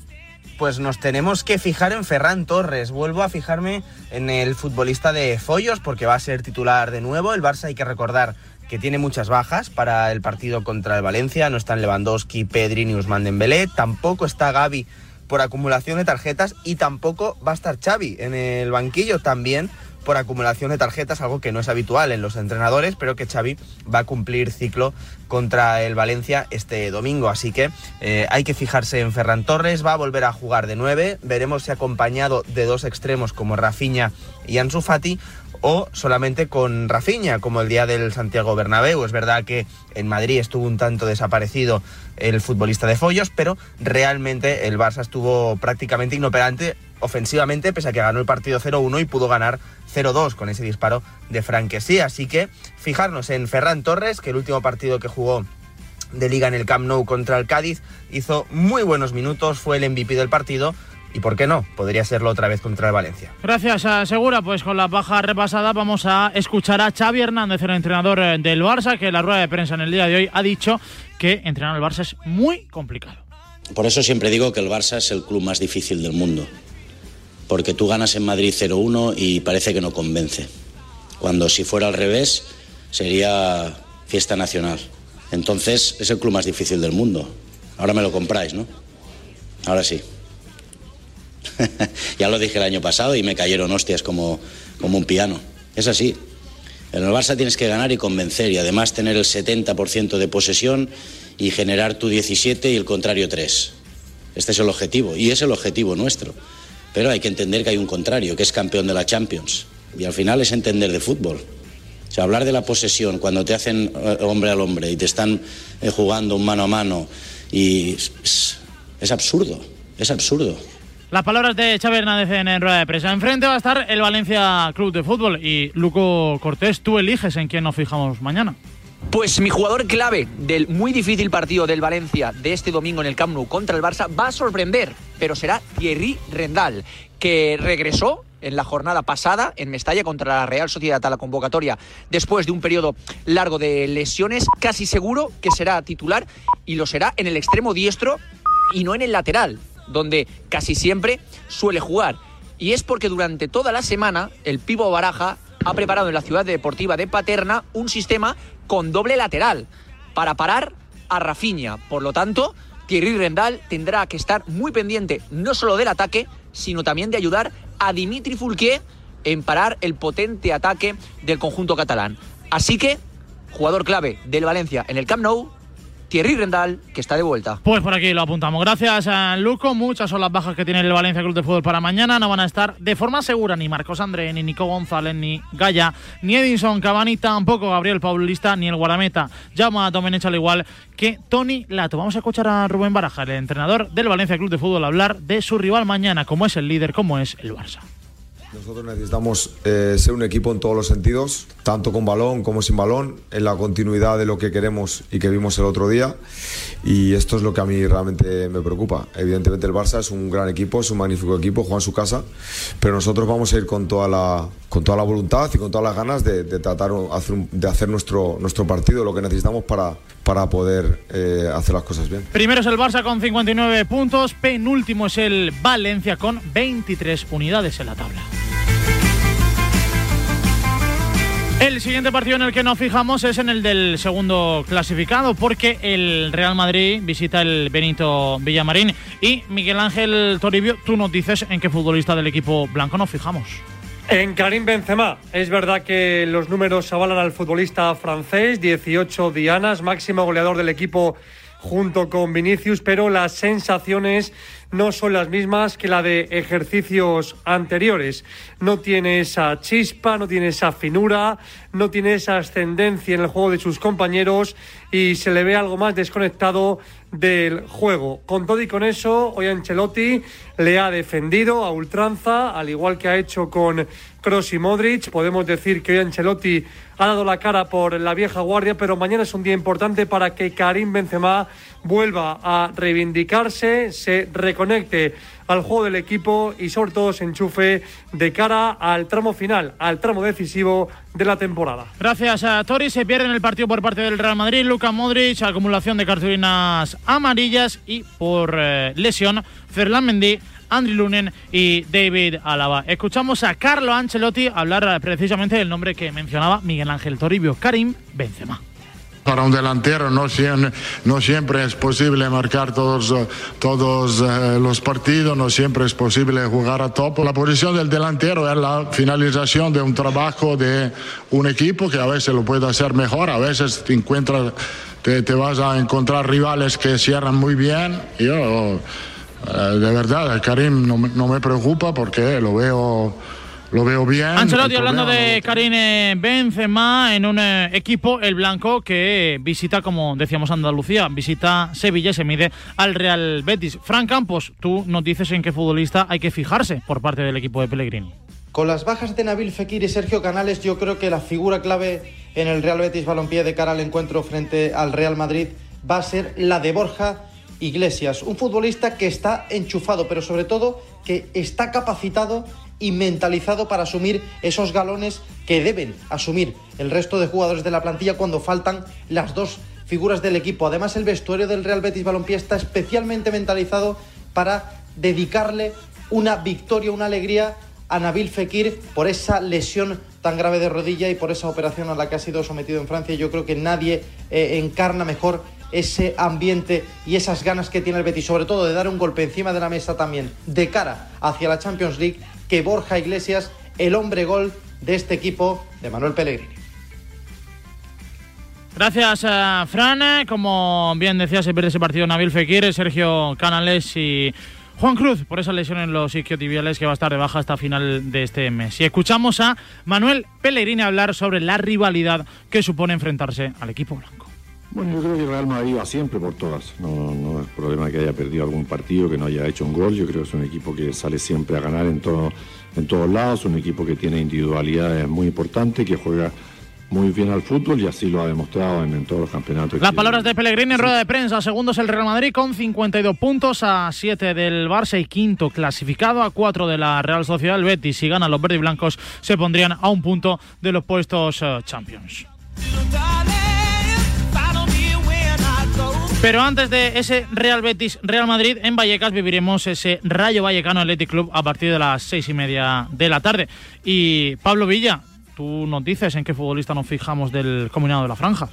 Speaker 20: pues nos tenemos que fijar en Ferran Torres. Vuelvo a fijarme en el futbolista de Follos porque va a ser titular de nuevo. El Barça hay que recordar que tiene muchas bajas para el partido contra el Valencia. No están Lewandowski, Pedri ni Usman Dembélé. Tampoco está Gaby por acumulación de tarjetas y tampoco va a estar Xavi en el banquillo también por acumulación de tarjetas, algo que no es habitual en los entrenadores, pero que Xavi va a cumplir ciclo contra el Valencia este domingo. Así que eh, hay que fijarse en Ferran Torres, va a volver a jugar de nueve, veremos si acompañado de dos extremos como Rafinha y Ansu Fati o solamente con Rafinha, como el día del Santiago Bernabéu. Es verdad que en Madrid estuvo un tanto desaparecido el futbolista de Follos, pero realmente el Barça estuvo prácticamente inoperante ofensivamente, pese a que ganó el partido 0-1 y pudo ganar 0-2 con ese disparo de Franquesí. Así que fijarnos en Ferran Torres, que el último partido que jugó de liga en el Camp Nou contra el Cádiz hizo muy buenos minutos, fue el MVP del partido. Y por qué no, podría serlo otra vez contra el Valencia.
Speaker 1: Gracias, a Segura. Pues con la baja repasada vamos a escuchar a Xavi Hernández, el entrenador eh, del Barça, que en la rueda de prensa en el día de hoy ha dicho que entrenar al Barça es muy complicado.
Speaker 21: Por eso siempre digo que el Barça es el club más difícil del mundo porque tú ganas en Madrid 0-1 y parece que no convence. Cuando si fuera al revés sería fiesta nacional. Entonces es el club más difícil del mundo. Ahora me lo compráis, ¿no? Ahora sí. [LAUGHS] ya lo dije el año pasado y me cayeron hostias como, como un piano. Es así. En el Barça tienes que ganar y convencer y además tener el 70% de posesión y generar tu 17 y el contrario 3. Este es el objetivo y es el objetivo nuestro. Pero hay que entender que hay un contrario, que es campeón de la Champions. Y al final es entender de fútbol. O sea, hablar de la posesión cuando te hacen eh, hombre al hombre y te están eh, jugando un mano a mano y es, absurdo, es absurdo.
Speaker 1: Las palabras de Xavi Hernández en rueda de prensa. Enfrente va a estar el Valencia Club de Fútbol y Luco Cortés, tú eliges en quién nos fijamos mañana.
Speaker 22: Pues mi jugador clave del muy difícil partido del Valencia de este domingo en el Camp Nou contra el Barça va a sorprender, pero será Thierry Rendal, que regresó en la jornada pasada en Mestalla contra la Real Sociedad a la convocatoria después de un periodo largo de lesiones, casi seguro que será titular y lo será en el extremo diestro y no en el lateral, donde casi siempre suele jugar. Y es porque durante toda la semana el Pivo Baraja ha preparado en la ciudad deportiva de Paterna un sistema con doble lateral para parar a Rafinha. Por lo tanto, Thierry Rendal tendrá que estar muy pendiente no solo del ataque, sino también de ayudar a Dimitri Fulquier en parar el potente ataque del conjunto catalán. Así que, jugador clave del Valencia en el Camp Nou, Thierry Rendal, que está de vuelta.
Speaker 1: Pues por aquí lo apuntamos. Gracias a Luco. Muchas son las bajas que tiene el Valencia Club de Fútbol para mañana. No van a estar de forma segura ni Marcos André, ni Nico González, ni Gaya, ni Edinson Cavani, tampoco Gabriel Paulista, ni el guardameta Llama a Domenech al igual que Tony Lato. Vamos a escuchar a Rubén Baraja, el entrenador del Valencia Club de Fútbol, hablar de su rival mañana, como es el líder, como es el Barça.
Speaker 23: Nosotros necesitamos eh, ser un equipo en todos los sentidos, tanto con balón como sin balón, en la continuidad de lo que queremos y que vimos el otro día. Y esto es lo que a mí realmente me preocupa. Evidentemente el Barça es un gran equipo, es un magnífico equipo, juega en su casa, pero nosotros vamos a ir con toda la, con toda la voluntad y con todas las ganas de, de tratar de hacer nuestro, nuestro partido, lo que necesitamos para, para poder eh, hacer las cosas bien.
Speaker 1: Primero es el Barça con 59 puntos, penúltimo es el Valencia con 23 unidades en la tabla. El siguiente partido en el que nos fijamos es en el del segundo clasificado, porque el Real Madrid visita el Benito Villamarín. Y Miguel Ángel Toribio, tú nos dices en qué futbolista del equipo blanco nos fijamos.
Speaker 24: En Karim Benzema, es verdad que los números avalan al futbolista francés, 18 dianas, máximo goleador del equipo junto con Vinicius, pero las sensaciones no son las mismas que la de ejercicios anteriores. No tiene esa chispa, no tiene esa finura, no tiene esa ascendencia en el juego de sus compañeros y se le ve algo más desconectado del juego. Con todo y con eso, hoy Ancelotti le ha defendido a ultranza, al igual que ha hecho con Kroos y Modric. Podemos decir que hoy Ancelotti ha dado la cara por la vieja guardia, pero mañana es un día importante para que Karim Benzema vuelva a reivindicarse, se reconecte al juego del equipo y sobre todo se enchufe de cara al tramo final, al tramo decisivo de la temporada.
Speaker 1: Gracias a Tori. Se pierde en el partido por parte del Real Madrid. Luka Modric, acumulación de cartulinas amarillas y por eh, lesión, Ferland Mendy. Andriy Lunen y David Alaba. Escuchamos a Carlo Ancelotti hablar precisamente del nombre que mencionaba Miguel Ángel Toribio, Karim Benzema.
Speaker 25: Para un delantero no, siem- no siempre es posible marcar todos, eh, los partidos, no siempre es posible jugar a top. La posición del delantero es la finalización de un trabajo de un equipo que a veces lo puede hacer mejor, a veces te encuentras, te, vas a encontrar rivales que cierran muy bien. Yo, eh, de verdad, Karim no, no me preocupa porque lo veo, lo veo bien.
Speaker 1: Ancelotti
Speaker 25: El
Speaker 1: hablando
Speaker 25: problema
Speaker 1: de Karim eh, Benzema en un eh, equipo, el blanco, que visita, como decíamos, Andalucía, visita Sevilla y se mide al Real Betis. Fran Campos, tú nos dices en qué futbolista hay que fijarse por parte del equipo de Pellegrini.
Speaker 26: Con las bajas de Nabil Fekir y Sergio Canales, yo creo que la figura clave en el Real Betis Balompié de cara al encuentro frente al Real Madrid va a ser la de Borja Iglesias, un futbolista que está enchufado, pero sobre todo que está capacitado y mentalizado para asumir esos galones que deben asumir el resto de jugadores de la plantilla cuando faltan las dos figuras del equipo. Además, el vestuario del Real Betis Balompié está especialmente mentalizado para dedicarle una victoria, una alegría a Nabil Fekir por esa lesión tan grave de rodilla y por esa operación a la que ha sido sometido en Francia. Yo creo que nadie eh, encarna mejor ese ambiente y esas ganas que tiene el Betis, sobre todo de dar un golpe encima de la mesa también de cara hacia la Champions League, que Borja Iglesias, el hombre gol de este equipo de Manuel Pellegrini.
Speaker 1: Gracias, eh, Fran. Como bien decía, se pierde ese partido Nabil Fekir, Sergio Canales y Juan Cruz por esa lesión en los isquiotibiales que va a estar de baja hasta final de este mes. Y escuchamos a Manuel Pellegrini hablar sobre la rivalidad que supone enfrentarse al equipo blanco.
Speaker 27: Bueno, yo creo que Real Madrid va siempre por todas. No, no es problema que haya perdido algún partido, que no haya hecho un gol. Yo creo que es un equipo que sale siempre a ganar en, todo, en todos lados, un equipo que tiene individualidades muy importantes, que juega muy bien al fútbol y así lo ha demostrado en, en todos los campeonatos.
Speaker 1: Las palabras de Pellegrini en rueda de prensa. Segundos el Real Madrid con 52 puntos a 7 del Barça y quinto clasificado a 4 de la Real Sociedad. El Betis, si ganan los verdes y blancos, se pondrían a un punto de los puestos eh, Champions. Pero antes de ese Real Betis Real Madrid en Vallecas viviremos ese Rayo Vallecano Athletic Club a partir de las seis y media de la tarde. Y Pablo Villa, tú nos dices en qué futbolista nos fijamos del combinado de la franja.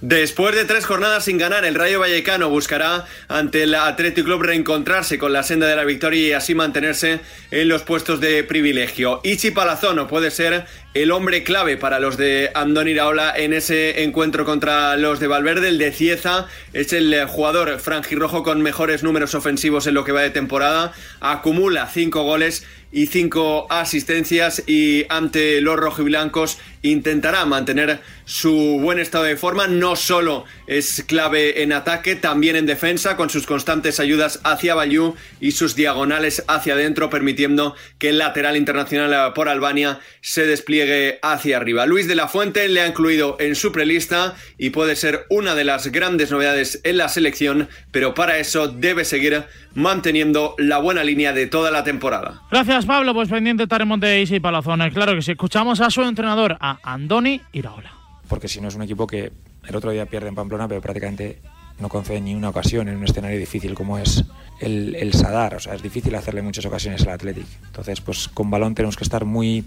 Speaker 28: Después de tres jornadas sin ganar, el Rayo Vallecano buscará ante el Athletic Club reencontrarse con la senda de la victoria y así mantenerse en los puestos de privilegio. Ichi Palazono puede ser el hombre clave para los de Andoni Iraola en ese encuentro contra los de Valverde. El de Cieza es el jugador franjirrojo con mejores números ofensivos en lo que va de temporada. Acumula cinco goles y cinco asistencias y ante los rojiblancos intentará mantener su buen estado de forma. No solo es clave en ataque, también en defensa, con sus constantes ayudas hacia Bayú y sus diagonales hacia adentro, permitiendo que el lateral internacional por Albania se despliegue hacia arriba. Luis de la Fuente le ha incluido en su prelista y puede ser una de las grandes novedades en la selección, pero para eso debe seguir manteniendo la buena línea de toda la temporada.
Speaker 1: Gracias, Pablo. Pues pendiente estaremos de Isi Palazón. Claro que si escuchamos a su entrenador, a Andoni Iraola.
Speaker 29: Porque si no es un equipo que el otro día pierde en Pamplona, pero prácticamente no concede ni una ocasión en un escenario difícil como es el, el Sadar. O sea, es difícil hacerle muchas ocasiones al Athletic. Entonces, pues con balón tenemos que estar muy,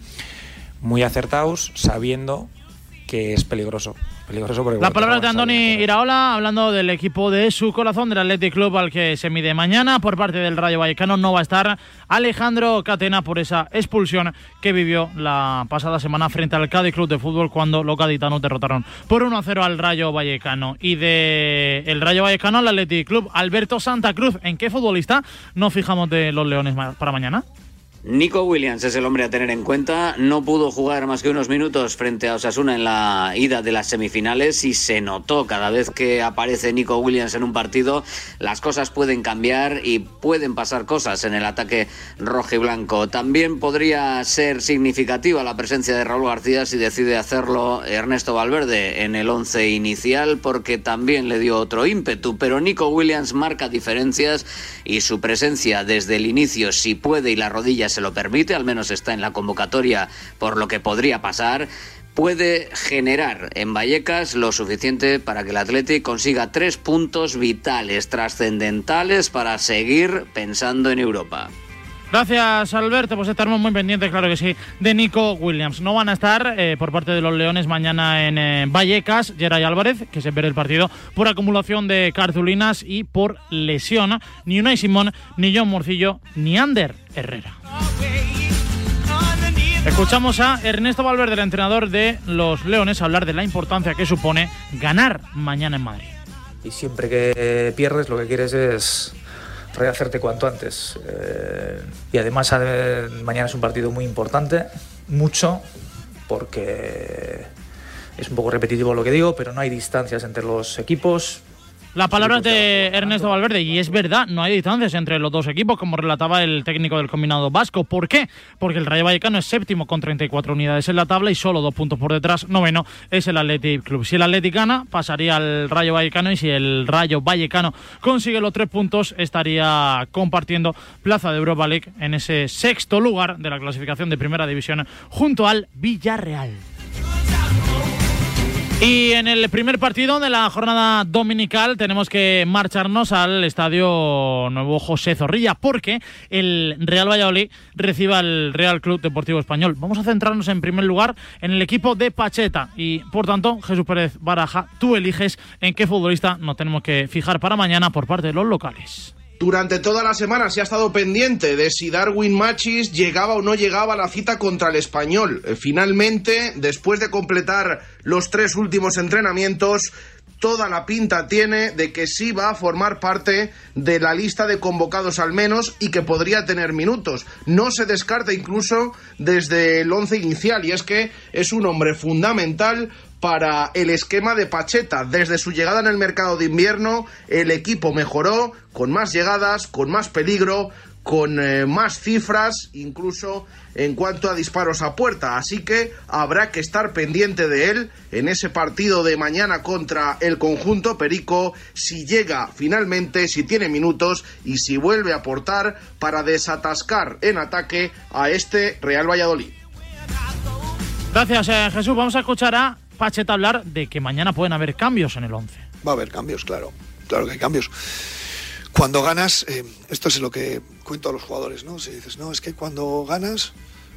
Speaker 29: muy acertados, sabiendo que es peligroso. Peligroso porque
Speaker 1: Las palabras de Andoni Iraola hablando del equipo de su corazón, del Athletic Club al que se mide mañana. Por parte del Rayo Vallecano no va a estar Alejandro Catena por esa expulsión que vivió la pasada semana frente al Cádiz Club de Fútbol cuando los gaditanos derrotaron por 1-0 al Rayo Vallecano. Y de el Rayo Vallecano al Athletic Club, Alberto Santa Cruz. ¿En qué futbolista nos fijamos de los Leones para mañana?
Speaker 30: Nico Williams es el hombre a tener en cuenta. No pudo jugar más que unos minutos frente a Osasuna en la ida de las semifinales y se notó cada vez que aparece Nico Williams en un partido, las cosas pueden cambiar y pueden pasar cosas en el ataque rojo y blanco. También podría ser significativa la presencia de Raúl García si decide hacerlo Ernesto Valverde en el once inicial porque también le dio otro ímpetu, pero Nico Williams marca diferencias y su presencia desde el inicio, si puede y las rodillas se lo permite, al menos está en la convocatoria por lo que podría pasar, puede generar en Vallecas lo suficiente para que el Athletic consiga tres puntos vitales, trascendentales para seguir pensando en Europa.
Speaker 1: Gracias, Alberto. Pues estaremos muy pendientes, claro que sí, de Nico Williams. No van a estar eh, por parte de los Leones mañana en eh, Vallecas, Geray Álvarez, que se pierde el partido por acumulación de cartulinas y por lesión. Ni Unai Simón, ni John Morcillo, ni Ander Herrera. Escuchamos a Ernesto Valverde, el entrenador de los Leones, hablar de la importancia que supone ganar mañana en Madrid.
Speaker 31: Y siempre que pierdes, lo que quieres es rehacerte cuanto antes. Eh, y además, eh, mañana es un partido muy importante, mucho, porque es un poco repetitivo lo que digo, pero no hay distancias entre los equipos.
Speaker 1: Las palabras de Ernesto Valverde, y es verdad, no hay distancias entre los dos equipos, como relataba el técnico del combinado vasco. ¿Por qué? Porque el Rayo Vallecano es séptimo con 34 unidades en la tabla y solo dos puntos por detrás, noveno, es el Athletic Club. Si el Athletic gana, pasaría al Rayo Vallecano y si el Rayo Vallecano consigue los tres puntos, estaría compartiendo plaza de Europa League en ese sexto lugar de la clasificación de Primera División junto al Villarreal. Y en el primer partido de la jornada dominical tenemos que marcharnos al estadio Nuevo José Zorrilla porque el Real Valladolid recibe al Real Club Deportivo Español. Vamos a centrarnos en primer lugar en el equipo de Pacheta y por tanto Jesús Pérez Baraja, tú eliges en qué futbolista nos tenemos que fijar para mañana por parte de los locales.
Speaker 32: Durante toda la semana se ha estado pendiente de si Darwin Machis llegaba o no llegaba a la cita contra el español. Finalmente, después de completar los tres últimos entrenamientos, toda la pinta tiene de que sí va a formar parte de la lista de convocados al menos y que podría tener minutos. No se descarta incluso desde el once inicial y es que es un hombre fundamental para el esquema de Pacheta. Desde su llegada en el mercado de invierno, el equipo mejoró con más llegadas, con más peligro, con eh, más cifras, incluso en cuanto a disparos a puerta. Así que habrá que estar pendiente de él en ese partido de mañana contra el conjunto Perico, si llega finalmente, si tiene minutos y si vuelve a aportar para desatascar en ataque a este Real Valladolid.
Speaker 1: Gracias, eh, Jesús. Vamos a escuchar a Pacheta hablar de que mañana pueden haber cambios en el 11.
Speaker 33: Va a haber cambios, claro. Claro que hay cambios. Cuando ganas, eh, esto es lo que cuento a los jugadores, ¿no? Si dices, no, es que cuando ganas,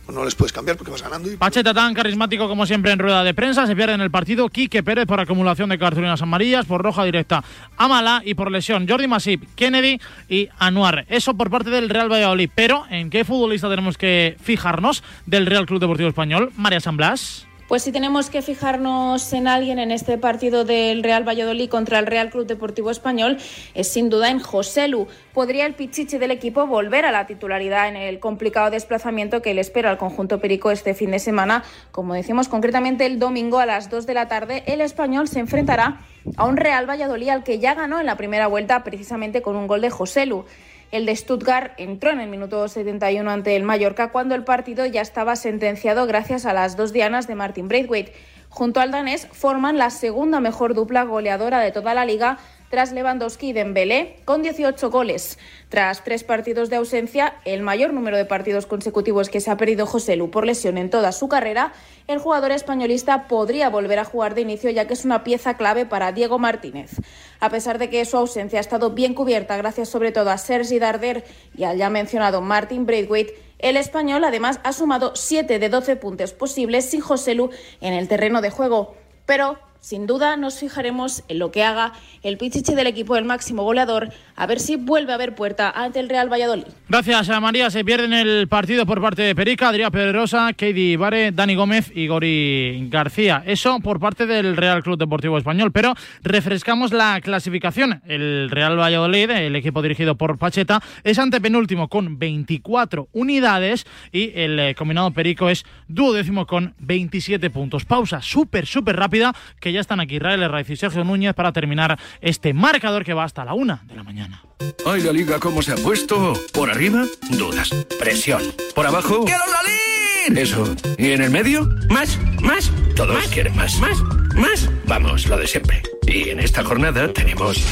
Speaker 33: pues no les puedes cambiar porque vas ganando. Y...
Speaker 1: Pacheta tan carismático como siempre en rueda de prensa, se pierde en el partido Quique Pérez por acumulación de cartulinas amarillas, por roja directa Amala y por lesión Jordi Masip, Kennedy y Anuar. Eso por parte del Real Valladolid. Pero, ¿en qué futbolista tenemos que fijarnos del Real Club Deportivo Español? María San Blas.
Speaker 34: Pues si tenemos que fijarnos en alguien en este partido del Real Valladolid contra el Real Club Deportivo Español, es sin duda en Joselu. Podría el pichichi del equipo volver a la titularidad en el complicado desplazamiento que le espera al conjunto perico este fin de semana. Como decimos concretamente el domingo a las 2 de la tarde, el español se enfrentará a un Real Valladolid al que ya ganó en la primera vuelta precisamente con un gol de Joselu. El de Stuttgart entró en el minuto 71 ante el Mallorca cuando el partido ya estaba sentenciado gracias a las dos dianas de Martin Braithwaite. Junto al danés forman la segunda mejor dupla goleadora de toda la liga tras Lewandowski y Dembélé, con 18 goles. Tras tres partidos de ausencia, el mayor número de partidos consecutivos que se ha perdido José Lu por lesión en toda su carrera, el jugador españolista podría volver a jugar de inicio ya que es una pieza clave para Diego Martínez. A pesar de que su ausencia ha estado bien cubierta gracias sobre todo a Sergi Darder y al ya mencionado Martin Braithwaite, el español además ha sumado 7 de 12 puntos posibles sin José Lu en el terreno de juego. Pero sin duda nos fijaremos en lo que haga el pichichi del equipo del máximo goleador, a ver si vuelve a haber puerta ante el Real Valladolid.
Speaker 1: Gracias a María. Se pierden el partido por parte de Perica, Adrián Pedrosa, Katie Vare, Dani Gómez y Gori García. Eso por parte del Real Club Deportivo Español. Pero refrescamos la clasificación. El Real Valladolid, el equipo dirigido por Pacheta, es antepenúltimo con 24 unidades y el eh, combinado Perico es duodécimo con 27 puntos. Pausa súper, súper rápida que ya están aquí Israel Herraiz y Sergio Núñez para terminar este marcador que va hasta la una de la mañana.
Speaker 10: Ay, la liga, ¿cómo se ha puesto? Por arriba, dudas, presión. Por abajo.
Speaker 35: ¡Quiero salir!
Speaker 10: Eso. ¿Y en el medio? Más, más. Todos quieren más. Más, más. Vamos, lo de siempre. Y en esta jornada tenemos.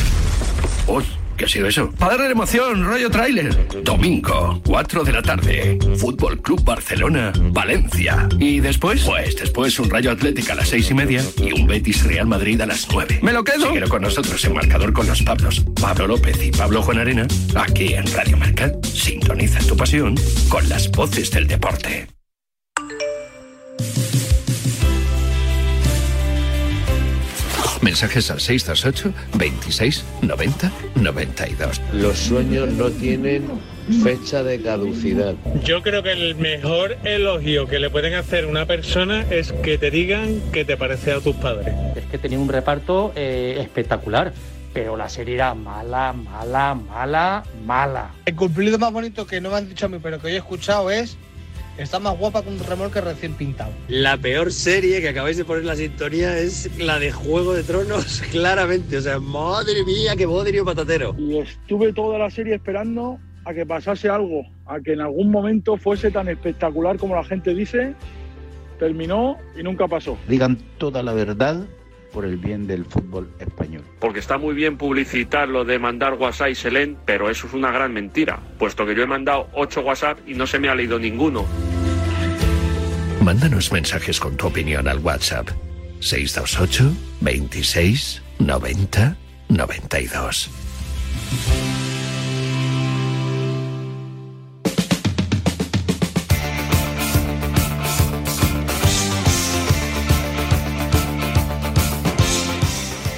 Speaker 10: Uy. ¿Qué ha sido eso? Para darle emoción, rollo tráiler. Domingo, 4 de la tarde. Fútbol Club Barcelona, Valencia. ¿Y después? Pues después un Rayo Atlético a las seis y media y un Betis Real Madrid a las 9. ¿Me lo quedo? Síguelo con nosotros en marcador con los Pablos. Pablo López y Pablo Juan Arena. Aquí en Radio Marca. Sintoniza tu pasión con las voces del deporte. Mensajes al 628 26 90 92.
Speaker 18: Los sueños no tienen fecha de caducidad.
Speaker 36: Yo creo que el mejor elogio que le pueden hacer a una persona es que te digan que te parece a tus padres.
Speaker 16: Es que tenía un reparto eh, espectacular. Pero la serie era mala, mala, mala, mala.
Speaker 37: El cumplido más bonito que no me han dicho a mí, pero que yo he escuchado es Está más guapa que un remolque recién pintado.
Speaker 38: La peor serie que acabáis de poner la sintonía es la de Juego de Tronos, [LAUGHS] claramente. O sea, madre mía, qué bodrio patatero.
Speaker 39: Y estuve toda la serie esperando a que pasase algo, a que en algún momento fuese tan espectacular como la gente dice. Terminó y nunca pasó.
Speaker 40: Digan toda la verdad por el bien del fútbol español.
Speaker 41: Porque está muy bien publicitar lo de mandar WhatsApp y Selén, pero eso es una gran mentira, puesto que yo he mandado 8 WhatsApp y no se me ha leído ninguno.
Speaker 10: Mándanos mensajes con tu opinión al WhatsApp 628 26 90 92.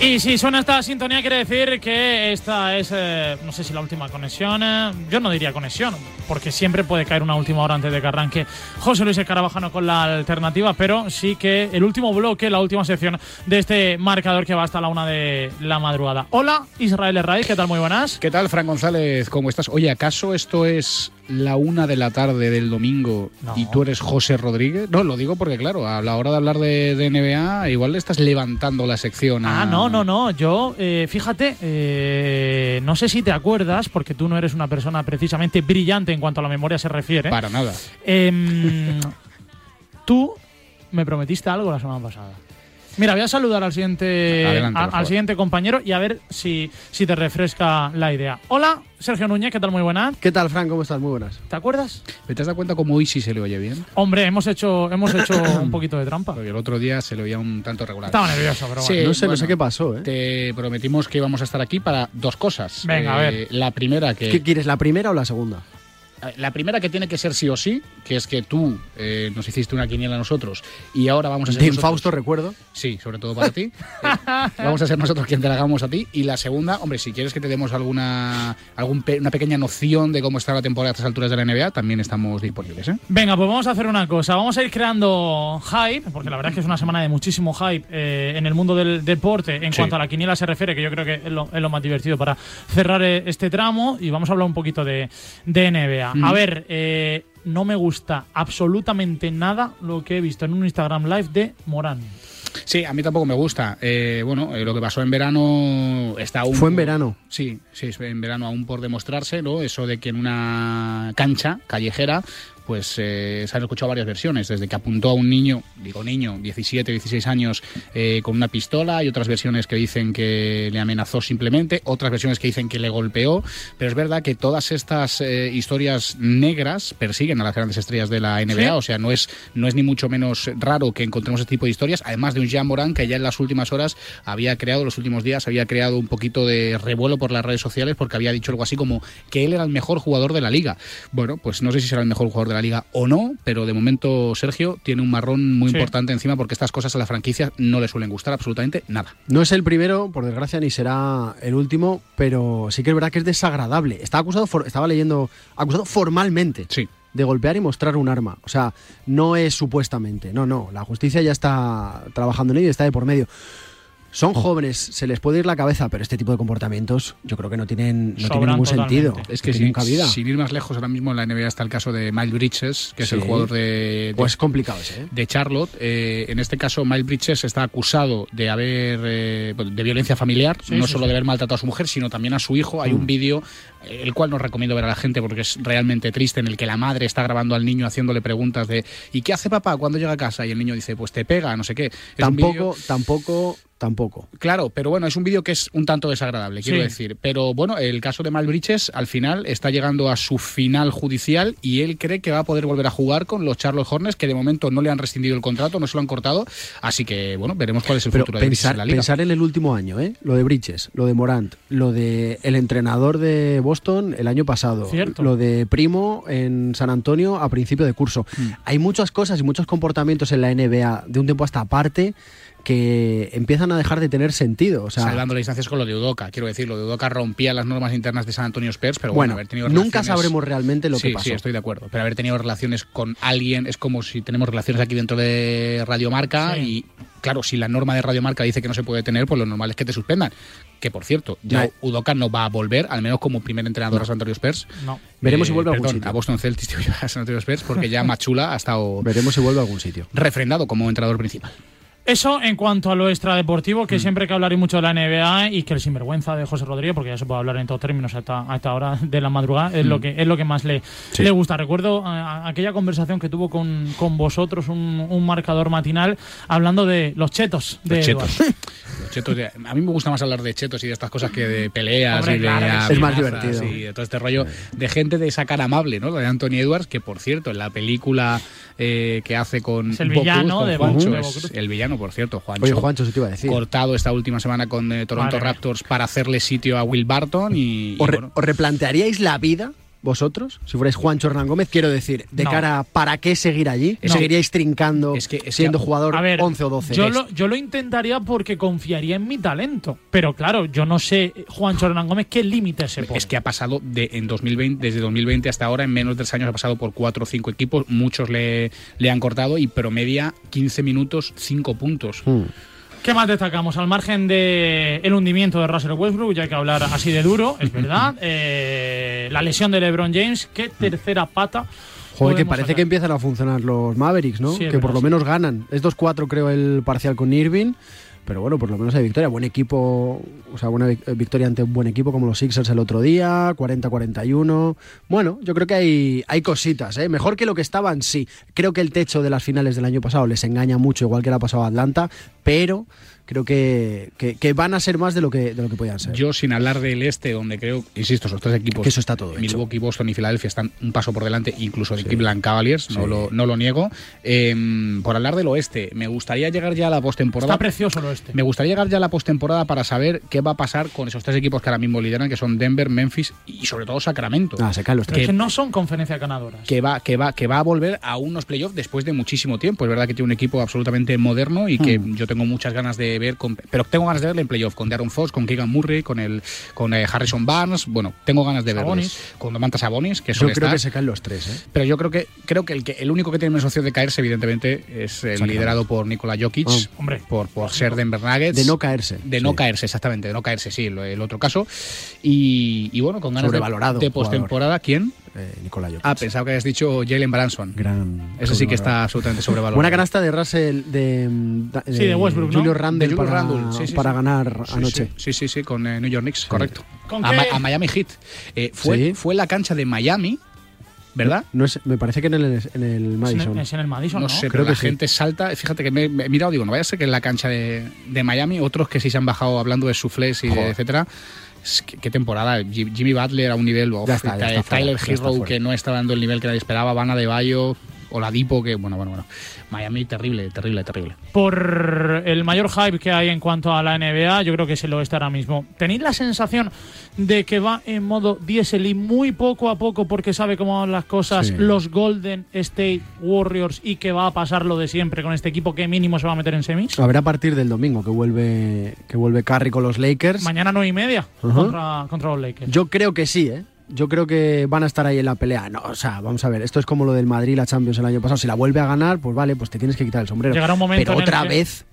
Speaker 1: Y si suena esta sintonía quiere decir que esta es, eh, no sé si la última conexión, eh, yo no diría conexión, porque siempre puede caer una última hora antes de que arranque José Luis Carabajano con la alternativa, pero sí que el último bloque, la última sección de este marcador que va hasta la una de la madrugada. Hola, Israel Herray, ¿qué tal? Muy buenas.
Speaker 42: ¿Qué tal, Fran González? ¿Cómo estás? Oye, ¿acaso esto es la una de la tarde del domingo y tú eres José Rodríguez? No, lo digo porque, claro, a la hora de hablar de, de NBA, igual le estás levantando la sección a...
Speaker 1: Ah, no, no, no. Yo, eh, fíjate, eh, no sé si te acuerdas, porque tú no eres una persona precisamente brillante en cuanto a la memoria se refiere.
Speaker 42: Para nada.
Speaker 1: Em, [LAUGHS] tú me prometiste algo la semana pasada. Mira, voy a saludar al siguiente,
Speaker 42: Adelante,
Speaker 1: a-
Speaker 42: por
Speaker 1: al siguiente compañero y a ver si, si te refresca la idea. Hola, Sergio Núñez, ¿qué tal? Muy buenas.
Speaker 35: ¿Qué tal, Fran? ¿Cómo estás? Muy buenas.
Speaker 1: ¿Te acuerdas?
Speaker 42: ¿Te has dado cuenta cómo hoy sí se le oye bien?
Speaker 1: Hombre, hemos hecho, hemos hecho [COUGHS] un poquito de trampa.
Speaker 42: Porque el otro día se le oía un tanto regular.
Speaker 1: Estaba nervioso, pero
Speaker 42: Sí,
Speaker 1: bueno.
Speaker 35: no sé, no sé qué pasó, ¿eh?
Speaker 42: Te prometimos que íbamos a estar aquí para dos cosas.
Speaker 1: Venga, a
Speaker 42: Eh,
Speaker 1: ver.
Speaker 42: La primera que...
Speaker 35: ¿Qué quieres, la primera o la segunda?
Speaker 42: La primera que tiene que ser sí o sí, que es que tú eh, nos hiciste una quiniela a nosotros y ahora vamos a ser
Speaker 35: De infausto recuerdo.
Speaker 42: Sí, sobre todo para ti. [LAUGHS] Eh, vamos a ser nosotros quien te la hagamos a ti. Y la segunda, hombre, si quieres que te demos alguna algún pe- una pequeña noción de cómo está la temporada a estas alturas de la NBA, también estamos disponibles. ¿eh?
Speaker 1: Venga, pues vamos a hacer una cosa. Vamos a ir creando hype, porque la verdad es que es una semana de muchísimo hype eh, en el mundo del deporte en
Speaker 42: Sí.
Speaker 1: cuanto a la quiniela se refiere, que yo creo que es lo, es lo más divertido para cerrar eh, este tramo. Y vamos a hablar un poquito de, de NBA. A ver, eh, no me gusta absolutamente nada lo que he visto en un Instagram Live de Morán.
Speaker 42: Sí, a mí tampoco me gusta. Eh, bueno, eh, lo que pasó en verano está aún.
Speaker 35: Fue en verano.
Speaker 42: Sí, sí, es en verano aún por demostrarse, ¿no? Eso de que en una cancha callejera, pues eh, se han escuchado varias versiones, desde que apuntó a un niño, digo niño, 17, 16 años, eh, con una pistola, y otras versiones que dicen que le amenazó simplemente, otras versiones que dicen que le golpeó, pero es verdad que todas estas eh, historias negras persiguen a las grandes estrellas de la NBA,
Speaker 1: ¿Sí?
Speaker 42: o sea, no es, no es ni mucho menos raro que encontremos este tipo de historias, además de un Jean Moran que ya en las últimas horas había creado, los últimos días, había creado un poquito de revuelo por las redes sociales porque había dicho algo así como que él era el mejor jugador de la liga. Bueno, pues no sé si será el mejor jugador de la liga o no, pero de momento Sergio tiene un marrón muy
Speaker 35: Sí.
Speaker 42: importante encima porque estas cosas a la franquicia no le suelen gustar absolutamente nada.
Speaker 35: No es el primero, por desgracia, ni será el último, pero sí que es verdad que es desagradable. Está acusado, for- estaba leyendo, acusado formalmente de golpear y mostrar un arma. O sea, no es supuestamente, no, no. La justicia ya está trabajando en ello y está de por medio. Son jóvenes, se les puede ir la cabeza, pero este tipo de comportamientos yo creo que no tienen, no tienen ningún
Speaker 42: totalmente.
Speaker 35: sentido.
Speaker 42: Es que sin,
Speaker 35: cabida.
Speaker 42: sin ir más lejos, ahora mismo en la NBA está el caso de Miles Bridges, que es
Speaker 35: Sí.
Speaker 42: el jugador de, de-
Speaker 35: Pues complicado ese, ¿eh?
Speaker 42: de Charlotte. Eh, en este caso, Miles Bridges está acusado de haber eh, de violencia familiar,
Speaker 35: Sí,
Speaker 42: no
Speaker 35: sí,
Speaker 42: solo
Speaker 35: sí.
Speaker 42: de haber maltratado a su mujer, sino también a su hijo. Hay
Speaker 35: Mm.
Speaker 42: un vídeo, el cual no recomiendo ver a la gente porque es realmente triste, en el que la madre está grabando al niño haciéndole preguntas de ¿y qué hace papá cuando llega a casa? Y el niño dice, pues te pega, no sé qué. Es
Speaker 35: Tampoco, tampoco, tampoco.
Speaker 42: Claro, pero bueno, es un vídeo que es un tanto desagradable, quiero
Speaker 35: Sí.
Speaker 42: decir. Pero bueno, el caso de Malbriches al final está llegando a su final judicial y él cree que va a poder volver a jugar con los Charlotte Hornets, que de momento no le han rescindido el contrato, no se lo han cortado. Así que bueno, veremos cuál es el
Speaker 35: Pero
Speaker 42: futuro de
Speaker 35: pensar,
Speaker 42: en la liga.
Speaker 35: pensar en el último año, ¿eh? Lo de Bridges, lo de Morant, lo de el entrenador de Boston el año pasado,
Speaker 1: Cierto.
Speaker 35: lo de Primo en San Antonio a principio de curso.
Speaker 42: Mm.
Speaker 35: Hay muchas cosas y muchos comportamientos en la NBA de un tiempo hasta aparte que empiezan a dejar de tener sentido. O sea,
Speaker 42: Salvando las distancias con lo de Udoca, quiero decir, lo de Udoca rompía las normas internas de San Antonio Spurs, pero bueno,
Speaker 35: bueno,
Speaker 42: haber tenido
Speaker 35: nunca
Speaker 42: relaciones-
Speaker 35: sabremos realmente lo
Speaker 42: sí,
Speaker 35: que pasó.
Speaker 42: Sí, estoy de acuerdo. Pero haber tenido relaciones con alguien es como si tenemos relaciones aquí dentro de Radiomarca
Speaker 35: Sí.
Speaker 42: y, claro, si la norma de Radiomarca dice que no se puede tener, pues lo normal es que te suspendan. Que, por cierto, ya
Speaker 35: No.
Speaker 42: Udoca no va a volver, al menos como primer entrenador a San Antonio Spurs.
Speaker 1: No.
Speaker 35: Veremos si vuelve a algún
Speaker 42: perdón,
Speaker 35: sitio.
Speaker 42: a Boston Celtics [LAUGHS] a San Antonio Spurs, porque ya Machula ha estado
Speaker 35: Veremos si vuelve a algún sitio.
Speaker 42: refrendado como entrenador principal.
Speaker 1: Eso en cuanto a lo extradeportivo,
Speaker 42: Mm.
Speaker 1: que siempre hay que hablar y mucho de la NBA y que el sinvergüenza de José Rodríguez, porque ya se puede hablar en todos términos a esta, a esta hora de la madrugada, es, lo,
Speaker 42: Mm.
Speaker 1: que, es lo que más le,
Speaker 42: Sí.
Speaker 1: le gusta. Recuerdo a- a- aquella conversación que tuvo con, con vosotros, un, un marcador matinal, hablando de los chetos de
Speaker 42: Los chetos.
Speaker 1: Eduard. [LAUGHS]
Speaker 42: Los chetos de- a mí me gusta más hablar de chetos y de estas cosas que de peleas
Speaker 1: Hombre,
Speaker 42: y
Speaker 1: claro.
Speaker 35: Es más divertido.
Speaker 42: y de todo este rollo de gente de esa cara amable, ¿no? De Anthony Edwards, que por cierto, en la película eh, que hace con
Speaker 1: Es el villano
Speaker 42: con
Speaker 1: de
Speaker 42: Juancho, es el villano, por cierto, Juancho.
Speaker 35: Oye, Juancho, eso te iba a decir.
Speaker 42: Cortado esta última semana con eh, Toronto
Speaker 1: mía.
Speaker 42: Raptors para hacerle sitio a Will Barton y, y
Speaker 35: ¿Os,
Speaker 42: bueno,
Speaker 35: os replantearíais la vida vosotros? Si fuerais Juancho Hernán Gómez, quiero decir, de
Speaker 1: No.
Speaker 35: cara a ¿para qué seguir allí?
Speaker 1: No.
Speaker 35: ¿Seguiríais trincando
Speaker 42: Es que- es que-
Speaker 35: siendo jugador
Speaker 1: A ver,
Speaker 35: 11 o 12?
Speaker 1: Yo lo, yo lo intentaría porque confiaría en mi talento. Pero claro, yo no sé, Juancho Hernán Gómez, qué límites se pone.
Speaker 42: Es que ha pasado de en 2020, desde 2020 hasta ahora, en menos de tres años ha pasado por cuatro o cinco equipos, muchos le, le han cortado y promedia 15 minutos, 5 puntos.
Speaker 35: Hmm.
Speaker 1: ¿Qué más destacamos? Al margen del el hundimiento de Russell Westbrook, ya hay que hablar así de duro, es verdad. Eh, la lesión de LeBron James, ¿qué tercera pata?
Speaker 35: Joder, que parece
Speaker 1: sacar?
Speaker 35: que empiezan a funcionar los Mavericks, ¿no?
Speaker 1: Sí,
Speaker 35: que por lo
Speaker 1: sí.
Speaker 35: menos ganan. Es 2-4 creo el parcial con Irving. Pero bueno, por lo menos hay victoria. Buen equipo, o sea, buena vic- victoria ante un buen equipo como los Sixers el otro día, 40-41. Bueno, yo creo que hay, hay cositas, ¿eh? Mejor que lo que estaban, sí. Creo que el techo de las finales del año pasado les engaña mucho, igual que le ha pasado a Atlanta, pero creo que, que, que van a ser más de lo que, de lo que podían ser.
Speaker 42: Yo, sin hablar del este, donde creo, insisto, esos tres equipos,
Speaker 35: Que eso está todo hecho.
Speaker 42: Milwaukee, Boston y Filadelfia, están un paso por delante, incluso de Cleveland Cavaliers, no,
Speaker 35: Sí.
Speaker 42: lo, no lo niego. Eh, por hablar del oeste, me gustaría llegar ya a la postemporada.
Speaker 1: Está precioso el oeste.
Speaker 42: Me gustaría llegar ya a la postemporada para saber qué va a pasar con esos tres equipos que ahora mismo lideran, que son Denver, Memphis y sobre todo Sacramento.
Speaker 35: Ah, se caen los
Speaker 1: Pero es
Speaker 42: que,
Speaker 1: que no son conferencias ganadoras.
Speaker 42: que va, que va, que va a volver a unos playoffs después de muchísimo tiempo. Es verdad que tiene un equipo absolutamente moderno y que
Speaker 35: Hmm.
Speaker 42: yo tengo muchas ganas de ver, con- pero tengo ganas de verle en playoff con Darren Fox, con Keegan Murray, con el, con eh, Harrison Barnes. Bueno, tengo ganas de verles. Con Domantas Sabonis, que
Speaker 35: Yo
Speaker 42: son
Speaker 35: creo que se caen los tres, ¿eh?
Speaker 42: pero yo creo que creo que el que el único que tiene menos opción de caerse, evidentemente, es el liderado por Nikola Jokic,
Speaker 35: Ah.
Speaker 1: Hombre.
Speaker 42: por, por ser Denver Nuggets.
Speaker 35: De no caerse.
Speaker 42: De no
Speaker 35: Sí.
Speaker 42: caerse, exactamente, de no caerse, sí, el otro caso. Y, y bueno, con ganas de, de postemporada, ¿quién?
Speaker 35: Eh, Nicolás Jokic.
Speaker 42: Ah, pensaba que habías dicho Jalen Branson.
Speaker 35: Gran.
Speaker 42: Ese sí que está absolutamente sobrevalorado.
Speaker 35: Buena canasta de Russell, de, da-
Speaker 1: Sí, de Westbrook, ¿no?
Speaker 35: Julio
Speaker 42: De
Speaker 35: Randle para,
Speaker 42: sí, sí,
Speaker 35: para
Speaker 42: sí.
Speaker 35: ganar
Speaker 42: Sí,
Speaker 35: anoche.
Speaker 42: Sí, sí, sí, con eh, New York Knicks, correcto.
Speaker 1: ¿Con
Speaker 42: A, a Miami Heat. Eh, fue,
Speaker 35: Sí.
Speaker 42: fue la cancha de Miami, ¿verdad?
Speaker 35: No es, me parece que en el, en el
Speaker 1: Es en
Speaker 35: Madison.
Speaker 1: el, es en el Madison,
Speaker 42: No,
Speaker 1: ¿no?
Speaker 42: sé,
Speaker 35: Creo
Speaker 42: pero
Speaker 35: que
Speaker 42: la
Speaker 35: sí.
Speaker 42: gente salta. Fíjate que me, me he mirado, digo, no vaya a ser que en la cancha de, de Miami, otros que sí se han bajado hablando de suflés y de etcétera. Qué temporada. Jim- Jimmy Butler a un nivel.
Speaker 35: está,
Speaker 42: Tyler
Speaker 35: está
Speaker 42: Hero que no está dando el nivel que nadie esperaba. Van de Bayo. Oladipo que, bueno, bueno, bueno. Miami terrible, terrible, terrible.
Speaker 1: por el mayor hype que hay en cuanto a la NBA, yo creo que es el oeste ahora mismo. ¿Tenéis la sensación de que va en modo diésel y muy poco a poco, porque sabe cómo van las cosas,
Speaker 35: Sí.
Speaker 1: los Golden State Warriors y que va a pasar lo de siempre con este equipo que mínimo se va a meter en semis?
Speaker 35: A ver a partir del domingo que vuelve que vuelve Curry con los Lakers.
Speaker 1: Mañana nueve y media contra, contra los Lakers.
Speaker 35: Yo creo que sí, ¿eh? Yo creo que van a estar ahí en la pelea. No, o sea, vamos a ver, esto es como lo del Madrid, la Champions el año pasado. Si la vuelve a ganar, pues vale, pues te tienes que quitar el sombrero.
Speaker 1: Llegará un momento
Speaker 35: Pero otra
Speaker 1: que-
Speaker 35: vez,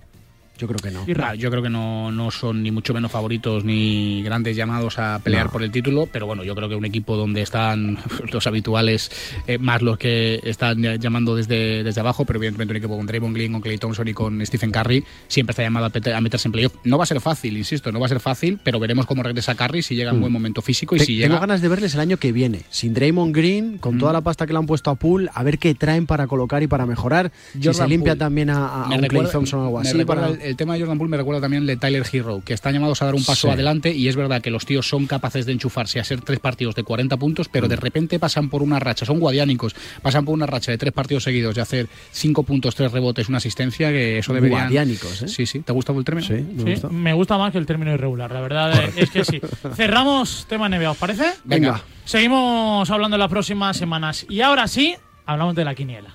Speaker 35: yo creo que no.
Speaker 42: Nah, yo creo que no, no son ni mucho menos favoritos ni grandes llamados a pelear
Speaker 35: No.
Speaker 42: por el título, pero bueno, yo creo que un equipo donde están [LAUGHS] los habituales, eh, más los que están llamando desde, desde abajo, pero evidentemente un equipo con Draymond Green, con Clay Thompson y con Stephen Curry, siempre está llamado a, meterse en playoff. No va a ser fácil, insisto, no va a ser fácil, pero veremos cómo regresa Curry si llega en
Speaker 35: Mm.
Speaker 42: buen momento físico y
Speaker 35: Te-
Speaker 42: si
Speaker 35: Tengo
Speaker 42: llega...
Speaker 35: ganas de verles el año que viene, sin Draymond Green, con
Speaker 42: Mm.
Speaker 35: toda la pasta que le han puesto a Pool, a ver qué traen para colocar y para mejorar. si se limpia
Speaker 42: Poole.
Speaker 35: también a, Clay Thompson o algo así. para-
Speaker 42: el, el tema de Jordan Poole me recuerda también el de Tyler Hero, que están llamados a dar un paso
Speaker 35: Sí.
Speaker 42: adelante y es verdad que los tíos son capaces de enchufarse a ser tres partidos de 40 puntos, pero
Speaker 35: Mm.
Speaker 42: de repente pasan por una racha, son guadiánicos, pasan por una racha de tres partidos seguidos de hacer cinco puntos, tres rebotes, una asistencia, que eso debería...
Speaker 35: Guadiánicos, ¿eh?
Speaker 42: Sí, sí. ¿Te gusta el término?
Speaker 35: Sí, me
Speaker 1: Sí,
Speaker 35: gusta.
Speaker 1: me gusta más que el término irregular, la verdad es que sí. [LAUGHS] Cerramos tema NBA, ¿os parece?
Speaker 35: Venga.
Speaker 1: Seguimos hablando en las próximas semanas. Y ahora sí, hablamos de la quiniela.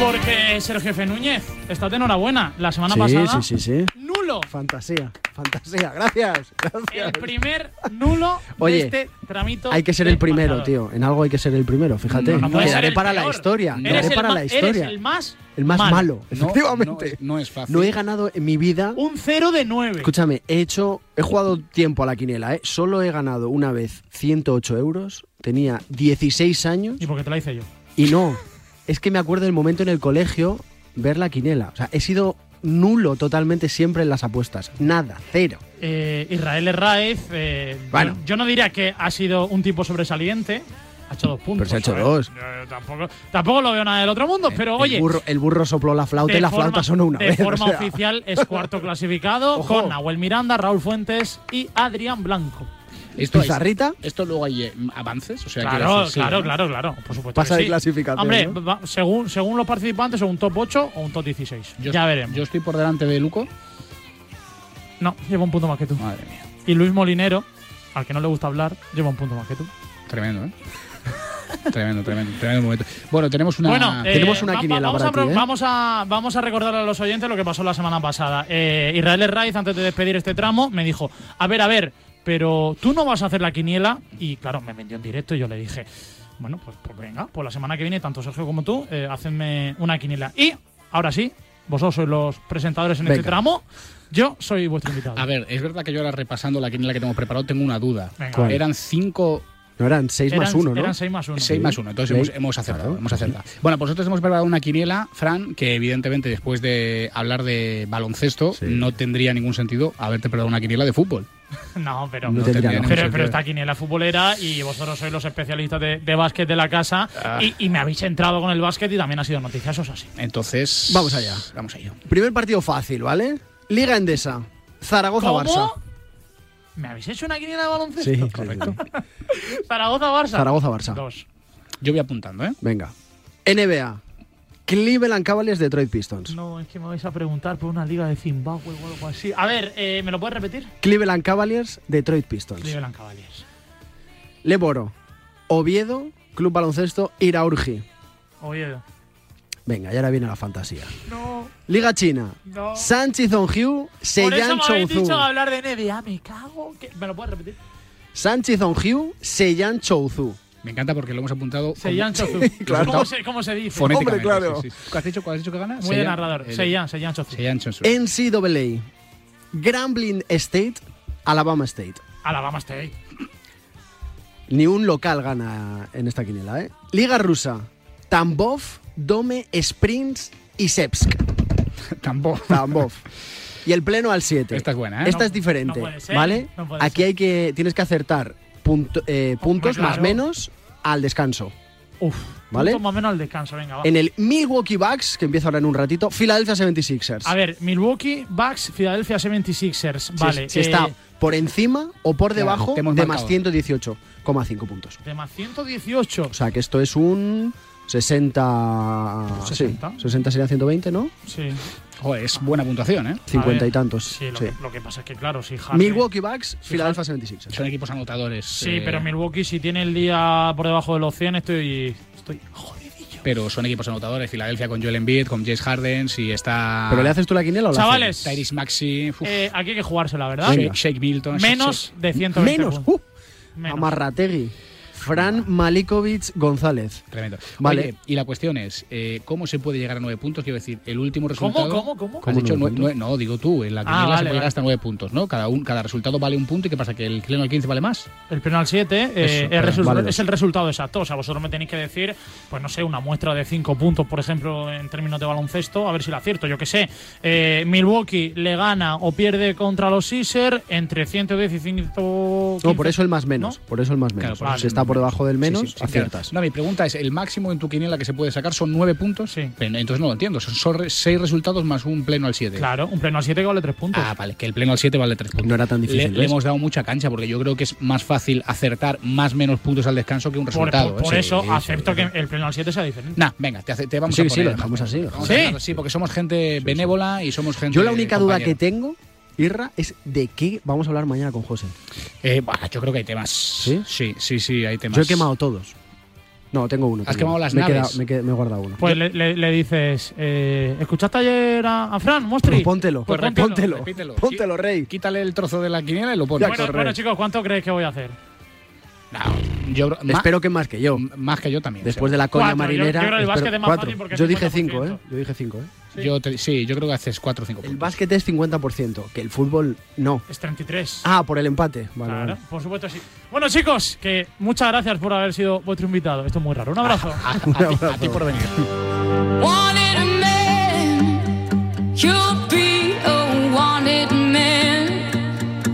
Speaker 1: Porque Sergio F. Núñez, está de enhorabuena. La semana
Speaker 35: Sí,
Speaker 1: pasada,
Speaker 35: sí, sí, sí.
Speaker 1: nulo.
Speaker 35: Fantasía, fantasía. Gracias, gracias.
Speaker 1: El primer nulo
Speaker 35: Oye,
Speaker 1: de este tramito.
Speaker 35: Hay que ser el primero,
Speaker 1: marcador.
Speaker 35: tío. En algo hay que ser el primero, fíjate.
Speaker 42: No, no puede
Speaker 35: Quedaré para la historia.
Speaker 1: Eres el
Speaker 35: para la
Speaker 1: eres
Speaker 35: historia.
Speaker 1: el más,
Speaker 35: El más
Speaker 1: malo.
Speaker 35: malo,
Speaker 42: No,
Speaker 35: efectivamente.
Speaker 42: no es- no es fácil.
Speaker 35: No he ganado en mi vida.
Speaker 1: Un 0 de 9.
Speaker 35: Escúchame, he hecho, he jugado tiempo a la quiniela, ¿eh? Solo he ganado una vez 108 euros. Tenía 16 años
Speaker 1: ¿Y por qué te la hice yo?
Speaker 35: y no. Es que me acuerdo del momento en el colegio ver la quiniela. O sea, he sido nulo totalmente siempre en las apuestas. Nada, cero.
Speaker 1: Eh, Israel Herráez, eh,
Speaker 35: Bueno.
Speaker 1: yo, yo no diría que ha sido un tipo sobresaliente. Ha hecho dos puntos.
Speaker 35: Pero se ha hecho
Speaker 1: ¿sabes?
Speaker 35: dos.
Speaker 1: Yo tampoco, tampoco lo veo nada del otro mundo, pero oye.
Speaker 35: el, burro, el burro sopló la flauta y la flauta sonó una
Speaker 1: de
Speaker 35: vez. o
Speaker 1: forma
Speaker 35: sea.
Speaker 1: oficial es cuarto [LAUGHS] clasificado
Speaker 35: Ojo.
Speaker 1: con Nahuel Miranda, Raúl Fuentes y Adrián Blanco.
Speaker 42: Esto, es-
Speaker 35: ¿Pizarrita?
Speaker 42: esto luego hay eh, avances, o sea,
Speaker 1: Claro,
Speaker 42: decir, sí,
Speaker 1: claro,
Speaker 42: ¿no?
Speaker 1: claro, claro, por supuesto.
Speaker 35: Pasa
Speaker 1: que
Speaker 35: de
Speaker 1: sí.
Speaker 35: clasificación,
Speaker 1: Hombre,
Speaker 35: ¿no?
Speaker 1: va- según, según los participantes, un top 8 o un top 16.
Speaker 42: Yo-
Speaker 1: ya veremos.
Speaker 42: Yo estoy por delante de Luco.
Speaker 1: no, llevo un punto más que tú.
Speaker 42: Madre mía.
Speaker 1: Y Luis Molinero al que no le gusta hablar, lleva un punto más que tú.
Speaker 42: Tremendo, ¿eh? [LAUGHS] tremendo, tremendo, tremendo momento. Bueno, tenemos una,
Speaker 1: Bueno, eh,
Speaker 35: tenemos una
Speaker 1: va-
Speaker 35: quiniela
Speaker 1: vamos,
Speaker 35: para
Speaker 1: a,
Speaker 35: ti, ¿eh?
Speaker 1: vamos, a, vamos a recordar a los oyentes lo que pasó la semana pasada. Eh, Israel Herraiz, antes de despedir este tramo, me dijo, a ver, a ver, pero tú no vas a hacer la quiniela. Y claro, me vendió en directo y yo le dije, bueno, pues, pues venga, pues la semana que viene, tanto Sergio como tú, eh, hacedme una quiniela. Y ahora sí, vosotros sois los presentadores en este tramo, yo soy vuestro invitado.
Speaker 42: A ver, es verdad que yo ahora repasando la quiniela que tengo preparado tengo una duda.
Speaker 1: Venga.
Speaker 35: ¿Cuál?
Speaker 42: Eran cinco
Speaker 35: No eran 6 más
Speaker 1: Eran-
Speaker 35: 1, ¿no?
Speaker 1: Eran 6 más 1.
Speaker 42: 6 más 1, entonces hemos, hemos acertado,
Speaker 35: Claro.
Speaker 42: hemos acertado. Bueno, pues nosotros hemos preparado una quiniela, Fran, que evidentemente después de hablar de baloncesto no tendría ningún sentido haberte preparado una quiniela de fútbol. [LAUGHS]
Speaker 1: No, pero,
Speaker 42: No tendría
Speaker 1: pero,
Speaker 42: ningún
Speaker 1: pero,
Speaker 42: sentido.
Speaker 1: está quiniela futbolera y vosotros sois los especialistas de, de básquet de la casa
Speaker 42: Ah.
Speaker 1: y, y me habéis entrado con el básquet y también ha sido noticia, eso es así.
Speaker 42: Entonces,
Speaker 35: Vamos allá.
Speaker 42: Vamos allá.
Speaker 35: Primer partido fácil, ¿vale? Liga Endesa. Zaragoza-Barça.
Speaker 1: ¿Me habéis hecho una quiniela de baloncesto?
Speaker 35: Sí,
Speaker 42: correcto. [LAUGHS]
Speaker 1: Zaragoza-Barça.
Speaker 35: Zaragoza-Barça.
Speaker 1: Dos.
Speaker 42: Yo voy apuntando, ¿eh?
Speaker 35: Venga. NBA. Cleveland Cavaliers, Detroit Pistons.
Speaker 1: No, es que me vais a preguntar por una liga de Zimbabue o algo así. A ver, eh, ¿me lo puedes repetir?
Speaker 35: Cleveland Cavaliers, Detroit Pistons.
Speaker 1: Cleveland Cavaliers.
Speaker 35: Leboro. Oviedo, Club Baloncesto, Iraurgi.
Speaker 1: Oviedo.
Speaker 35: Venga, y ahora viene la fantasía.
Speaker 1: No.
Speaker 35: Liga China.
Speaker 1: No.
Speaker 35: Sánchez Ongiu,
Speaker 1: Por eso me dicho hablar de NBA, me cago. ¿Qué? ¿Me lo puedes repetir?
Speaker 35: Sánchez Ongiu, Seyhan Chouzou.
Speaker 42: Me encanta porque lo hemos apuntado.
Speaker 1: Seyhan Chouzou. [LAUGHS]
Speaker 35: claro.
Speaker 1: ¿Cómo, se, ¿Cómo se dice?
Speaker 42: Fonéticamente.
Speaker 35: Hombre, claro.
Speaker 42: sí, sí. ¿Qué has dicho? ¿Cuál has dicho que gana?
Speaker 1: Muy de narrador. Seyhan, Seyhan Chouzou.
Speaker 42: Seyhan Chouzou.
Speaker 35: NCAA. Grambling State, Alabama State.
Speaker 1: Alabama State.
Speaker 35: Ni un local gana en esta quiniela, ¿eh? Liga rusa. Tambov, Dome, Sprints y Sepsk.
Speaker 42: Tambov.
Speaker 35: Tambov. Y el pleno al 7.
Speaker 42: Esta es buena, ¿eh?
Speaker 35: Esta
Speaker 1: No-
Speaker 35: es diferente,
Speaker 1: no puede ser,
Speaker 35: ¿vale?
Speaker 1: no puede
Speaker 35: Aquí
Speaker 1: ser.
Speaker 35: hay que tienes que acertar punto- eh, puntos más
Speaker 1: claro.
Speaker 35: menos al descanso.
Speaker 1: Uf.
Speaker 35: ¿Vale?
Speaker 1: Punto más o menos al descanso, venga, va.
Speaker 35: En el Milwaukee Bucks, que empieza ahora en un ratito, Philadelphia 76ers.
Speaker 1: A ver, Milwaukee, Bucks, Philadelphia 76ers.
Speaker 35: Si-
Speaker 1: Vale.
Speaker 35: si
Speaker 1: eh,
Speaker 35: está por encima o por debajo
Speaker 42: hemos
Speaker 35: de más
Speaker 42: marcado.
Speaker 35: 118,5 puntos.
Speaker 1: De más 118.
Speaker 35: O sea que esto es un 60.
Speaker 1: 60.
Speaker 35: Sí, 60 sería 120, ¿no?
Speaker 1: Sí.
Speaker 42: Joder, es buena puntuación, ¿eh?
Speaker 35: 50
Speaker 1: ver,
Speaker 35: y tantos.
Speaker 1: Sí, lo,
Speaker 35: sí.
Speaker 1: Que, lo que pasa es que, claro, si Harden-
Speaker 35: Milwaukee Bucks,
Speaker 1: Sí,
Speaker 35: Philadelphia 76ers.
Speaker 42: Son equipos anotadores.
Speaker 1: Sí,
Speaker 42: eh,
Speaker 1: pero Milwaukee, si tiene el día por debajo de los 100, estoy. Estoy. jodidillo.
Speaker 42: Pero son equipos anotadores. Filadelfia con Joel Embiid, con Jace Harden, si está.
Speaker 35: ¿Pero le haces tú la quiniela o la
Speaker 1: Chavales,
Speaker 42: Tyrese Maxi,
Speaker 1: eh, aquí hay que jugársela, ¿verdad?
Speaker 42: Shake, Shake Milton.
Speaker 1: Menos
Speaker 42: Shake-
Speaker 1: de
Speaker 35: haces?
Speaker 1: 120
Speaker 35: Menos. Uh,
Speaker 1: Menos.
Speaker 35: Amarrategui. Fran Malikovic González.
Speaker 42: Tremendo.
Speaker 35: Vale.
Speaker 42: Oye, y la cuestión es, eh, ¿cómo se puede llegar a nueve puntos? Quiero decir, el último
Speaker 1: ¿Cómo,
Speaker 42: resultado...
Speaker 1: cómo, cómo?
Speaker 42: Has
Speaker 35: ¿Cómo
Speaker 42: dicho
Speaker 35: nueve
Speaker 42: nue- nue- no, digo tú, en la
Speaker 1: Ah,
Speaker 42: quiniela se
Speaker 1: vale,
Speaker 42: puede llegar
Speaker 1: vale.
Speaker 42: hasta nueve puntos, ¿no? Cada, un, cada resultado vale un punto y ¿qué pasa? ¿Que el pleno al 15 vale más?
Speaker 1: El pleno al 7 eh,
Speaker 42: Eso,
Speaker 1: es,
Speaker 35: vale
Speaker 1: el resultado exacto. O sea, vosotros me tenéis que decir, pues no sé, una muestra de 5 puntos, por ejemplo, en términos de baloncesto, a ver si la acierto. Yo qué sé. Eh, Milwaukee le gana o pierde contra los Sixers entre 110 y 115.
Speaker 35: No, por eso el más menos.
Speaker 1: ¿No?
Speaker 35: Por eso el más menos.
Speaker 42: Claro, por eso
Speaker 35: está por debajo del menos,
Speaker 42: Sí, sí, sí,
Speaker 35: aciertas.
Speaker 42: claro. No, mi pregunta es, ¿el máximo en tu quiniela que se puede sacar son nueve puntos?
Speaker 1: Sí.
Speaker 42: Entonces no lo entiendo, son seis resultados más un pleno al 7.
Speaker 1: Claro, un pleno al 7 que vale 3 puntos.
Speaker 42: Ah, vale, que el pleno al 7 vale 3 puntos.
Speaker 35: No era tan difícil,
Speaker 42: Le, le hemos dado mucha cancha porque yo creo que es más fácil acertar más menos puntos al descanso que un
Speaker 1: por
Speaker 42: resultado.
Speaker 1: por- por
Speaker 42: ¿eh?
Speaker 1: eso
Speaker 42: Sí,
Speaker 1: acepto
Speaker 42: sí.
Speaker 1: que el pleno al 7 sea diferente.
Speaker 42: Nah, venga, te, te vamos
Speaker 35: Sí,
Speaker 42: a
Speaker 35: sí,
Speaker 42: poner.
Speaker 35: lo dejamos así, lo
Speaker 1: dejamos
Speaker 42: a
Speaker 1: así.
Speaker 42: así, porque somos gente benévola y somos gente.
Speaker 35: Yo la única duda que tengo, Irra, es de qué vamos a hablar mañana con José.
Speaker 42: Eh, bah, yo creo que hay temas.
Speaker 35: ¿Sí?
Speaker 42: Sí, sí, sí, hay temas.
Speaker 35: Yo he quemado todos. No, tengo uno.
Speaker 42: Has
Speaker 35: tengo
Speaker 42: quemado las
Speaker 35: me he
Speaker 42: naves.
Speaker 35: quedado- me, he qued- me he guardado uno.
Speaker 1: Pues le, le- le dices, eh, ¿escuchaste ayer a, a Fran, Mostri?
Speaker 35: Pues póntelo,
Speaker 1: Pues
Speaker 35: pues
Speaker 1: póntelo.
Speaker 35: póntelo,
Speaker 42: repítelo.
Speaker 35: póntelo, rey.
Speaker 42: Quítale el trozo de la quiniela y lo pones.
Speaker 1: Bueno, bueno, chicos, ¿cuánto creéis que voy a hacer?
Speaker 42: No, yo,
Speaker 35: Espero que más que yo.
Speaker 42: más que yo también.
Speaker 35: Después de la coña
Speaker 1: Cuatro, yo-
Speaker 35: marinera.
Speaker 1: yo creo que el básquet es más
Speaker 35: cuatro.
Speaker 1: fácil porque es
Speaker 35: Yo dije
Speaker 1: 50%.
Speaker 35: 5, ¿eh? Yo dije 5, ¿eh?
Speaker 42: Yo te- sí, yo creo que haces 4 o 5
Speaker 35: El básquet es 50%, que el fútbol no.
Speaker 1: Es 33.
Speaker 35: Ah, por el empate. Vale,
Speaker 1: Claro,
Speaker 35: vale.
Speaker 1: por supuesto sí. Bueno, chicos, que muchas gracias por haber sido vuestro invitado. Esto es muy raro. Un abrazo.
Speaker 42: A, a ti por venir.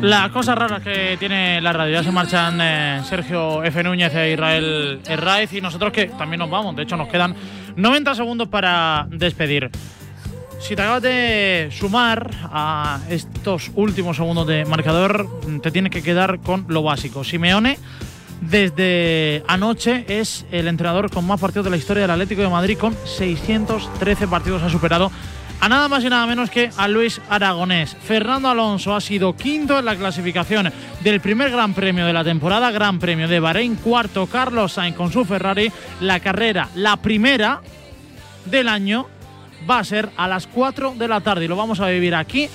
Speaker 1: Las cosas raras que tiene la radio. Ya se marchan eh, Sergio F. Núñez e Israel Herraiz y nosotros que también nos vamos. De hecho, nos quedan 90 segundos para despedir. Si te acabas de sumar a estos últimos segundos de marcador, te tienes que quedar con lo básico. Simeone, desde anoche, es el entrenador con más partidos de la historia del Atlético de Madrid, con 613 partidos. Ha superado a nada más y nada menos que a Luis Aragonés. Fernando Alonso ha sido quinto en la clasificación del primer Gran Premio de la temporada, Gran Premio de Bahrein, cuarto Carlos Sainz con su Ferrari. La carrera, la primera del año, va a ser a las 4 de la tarde y lo vamos a vivir aquí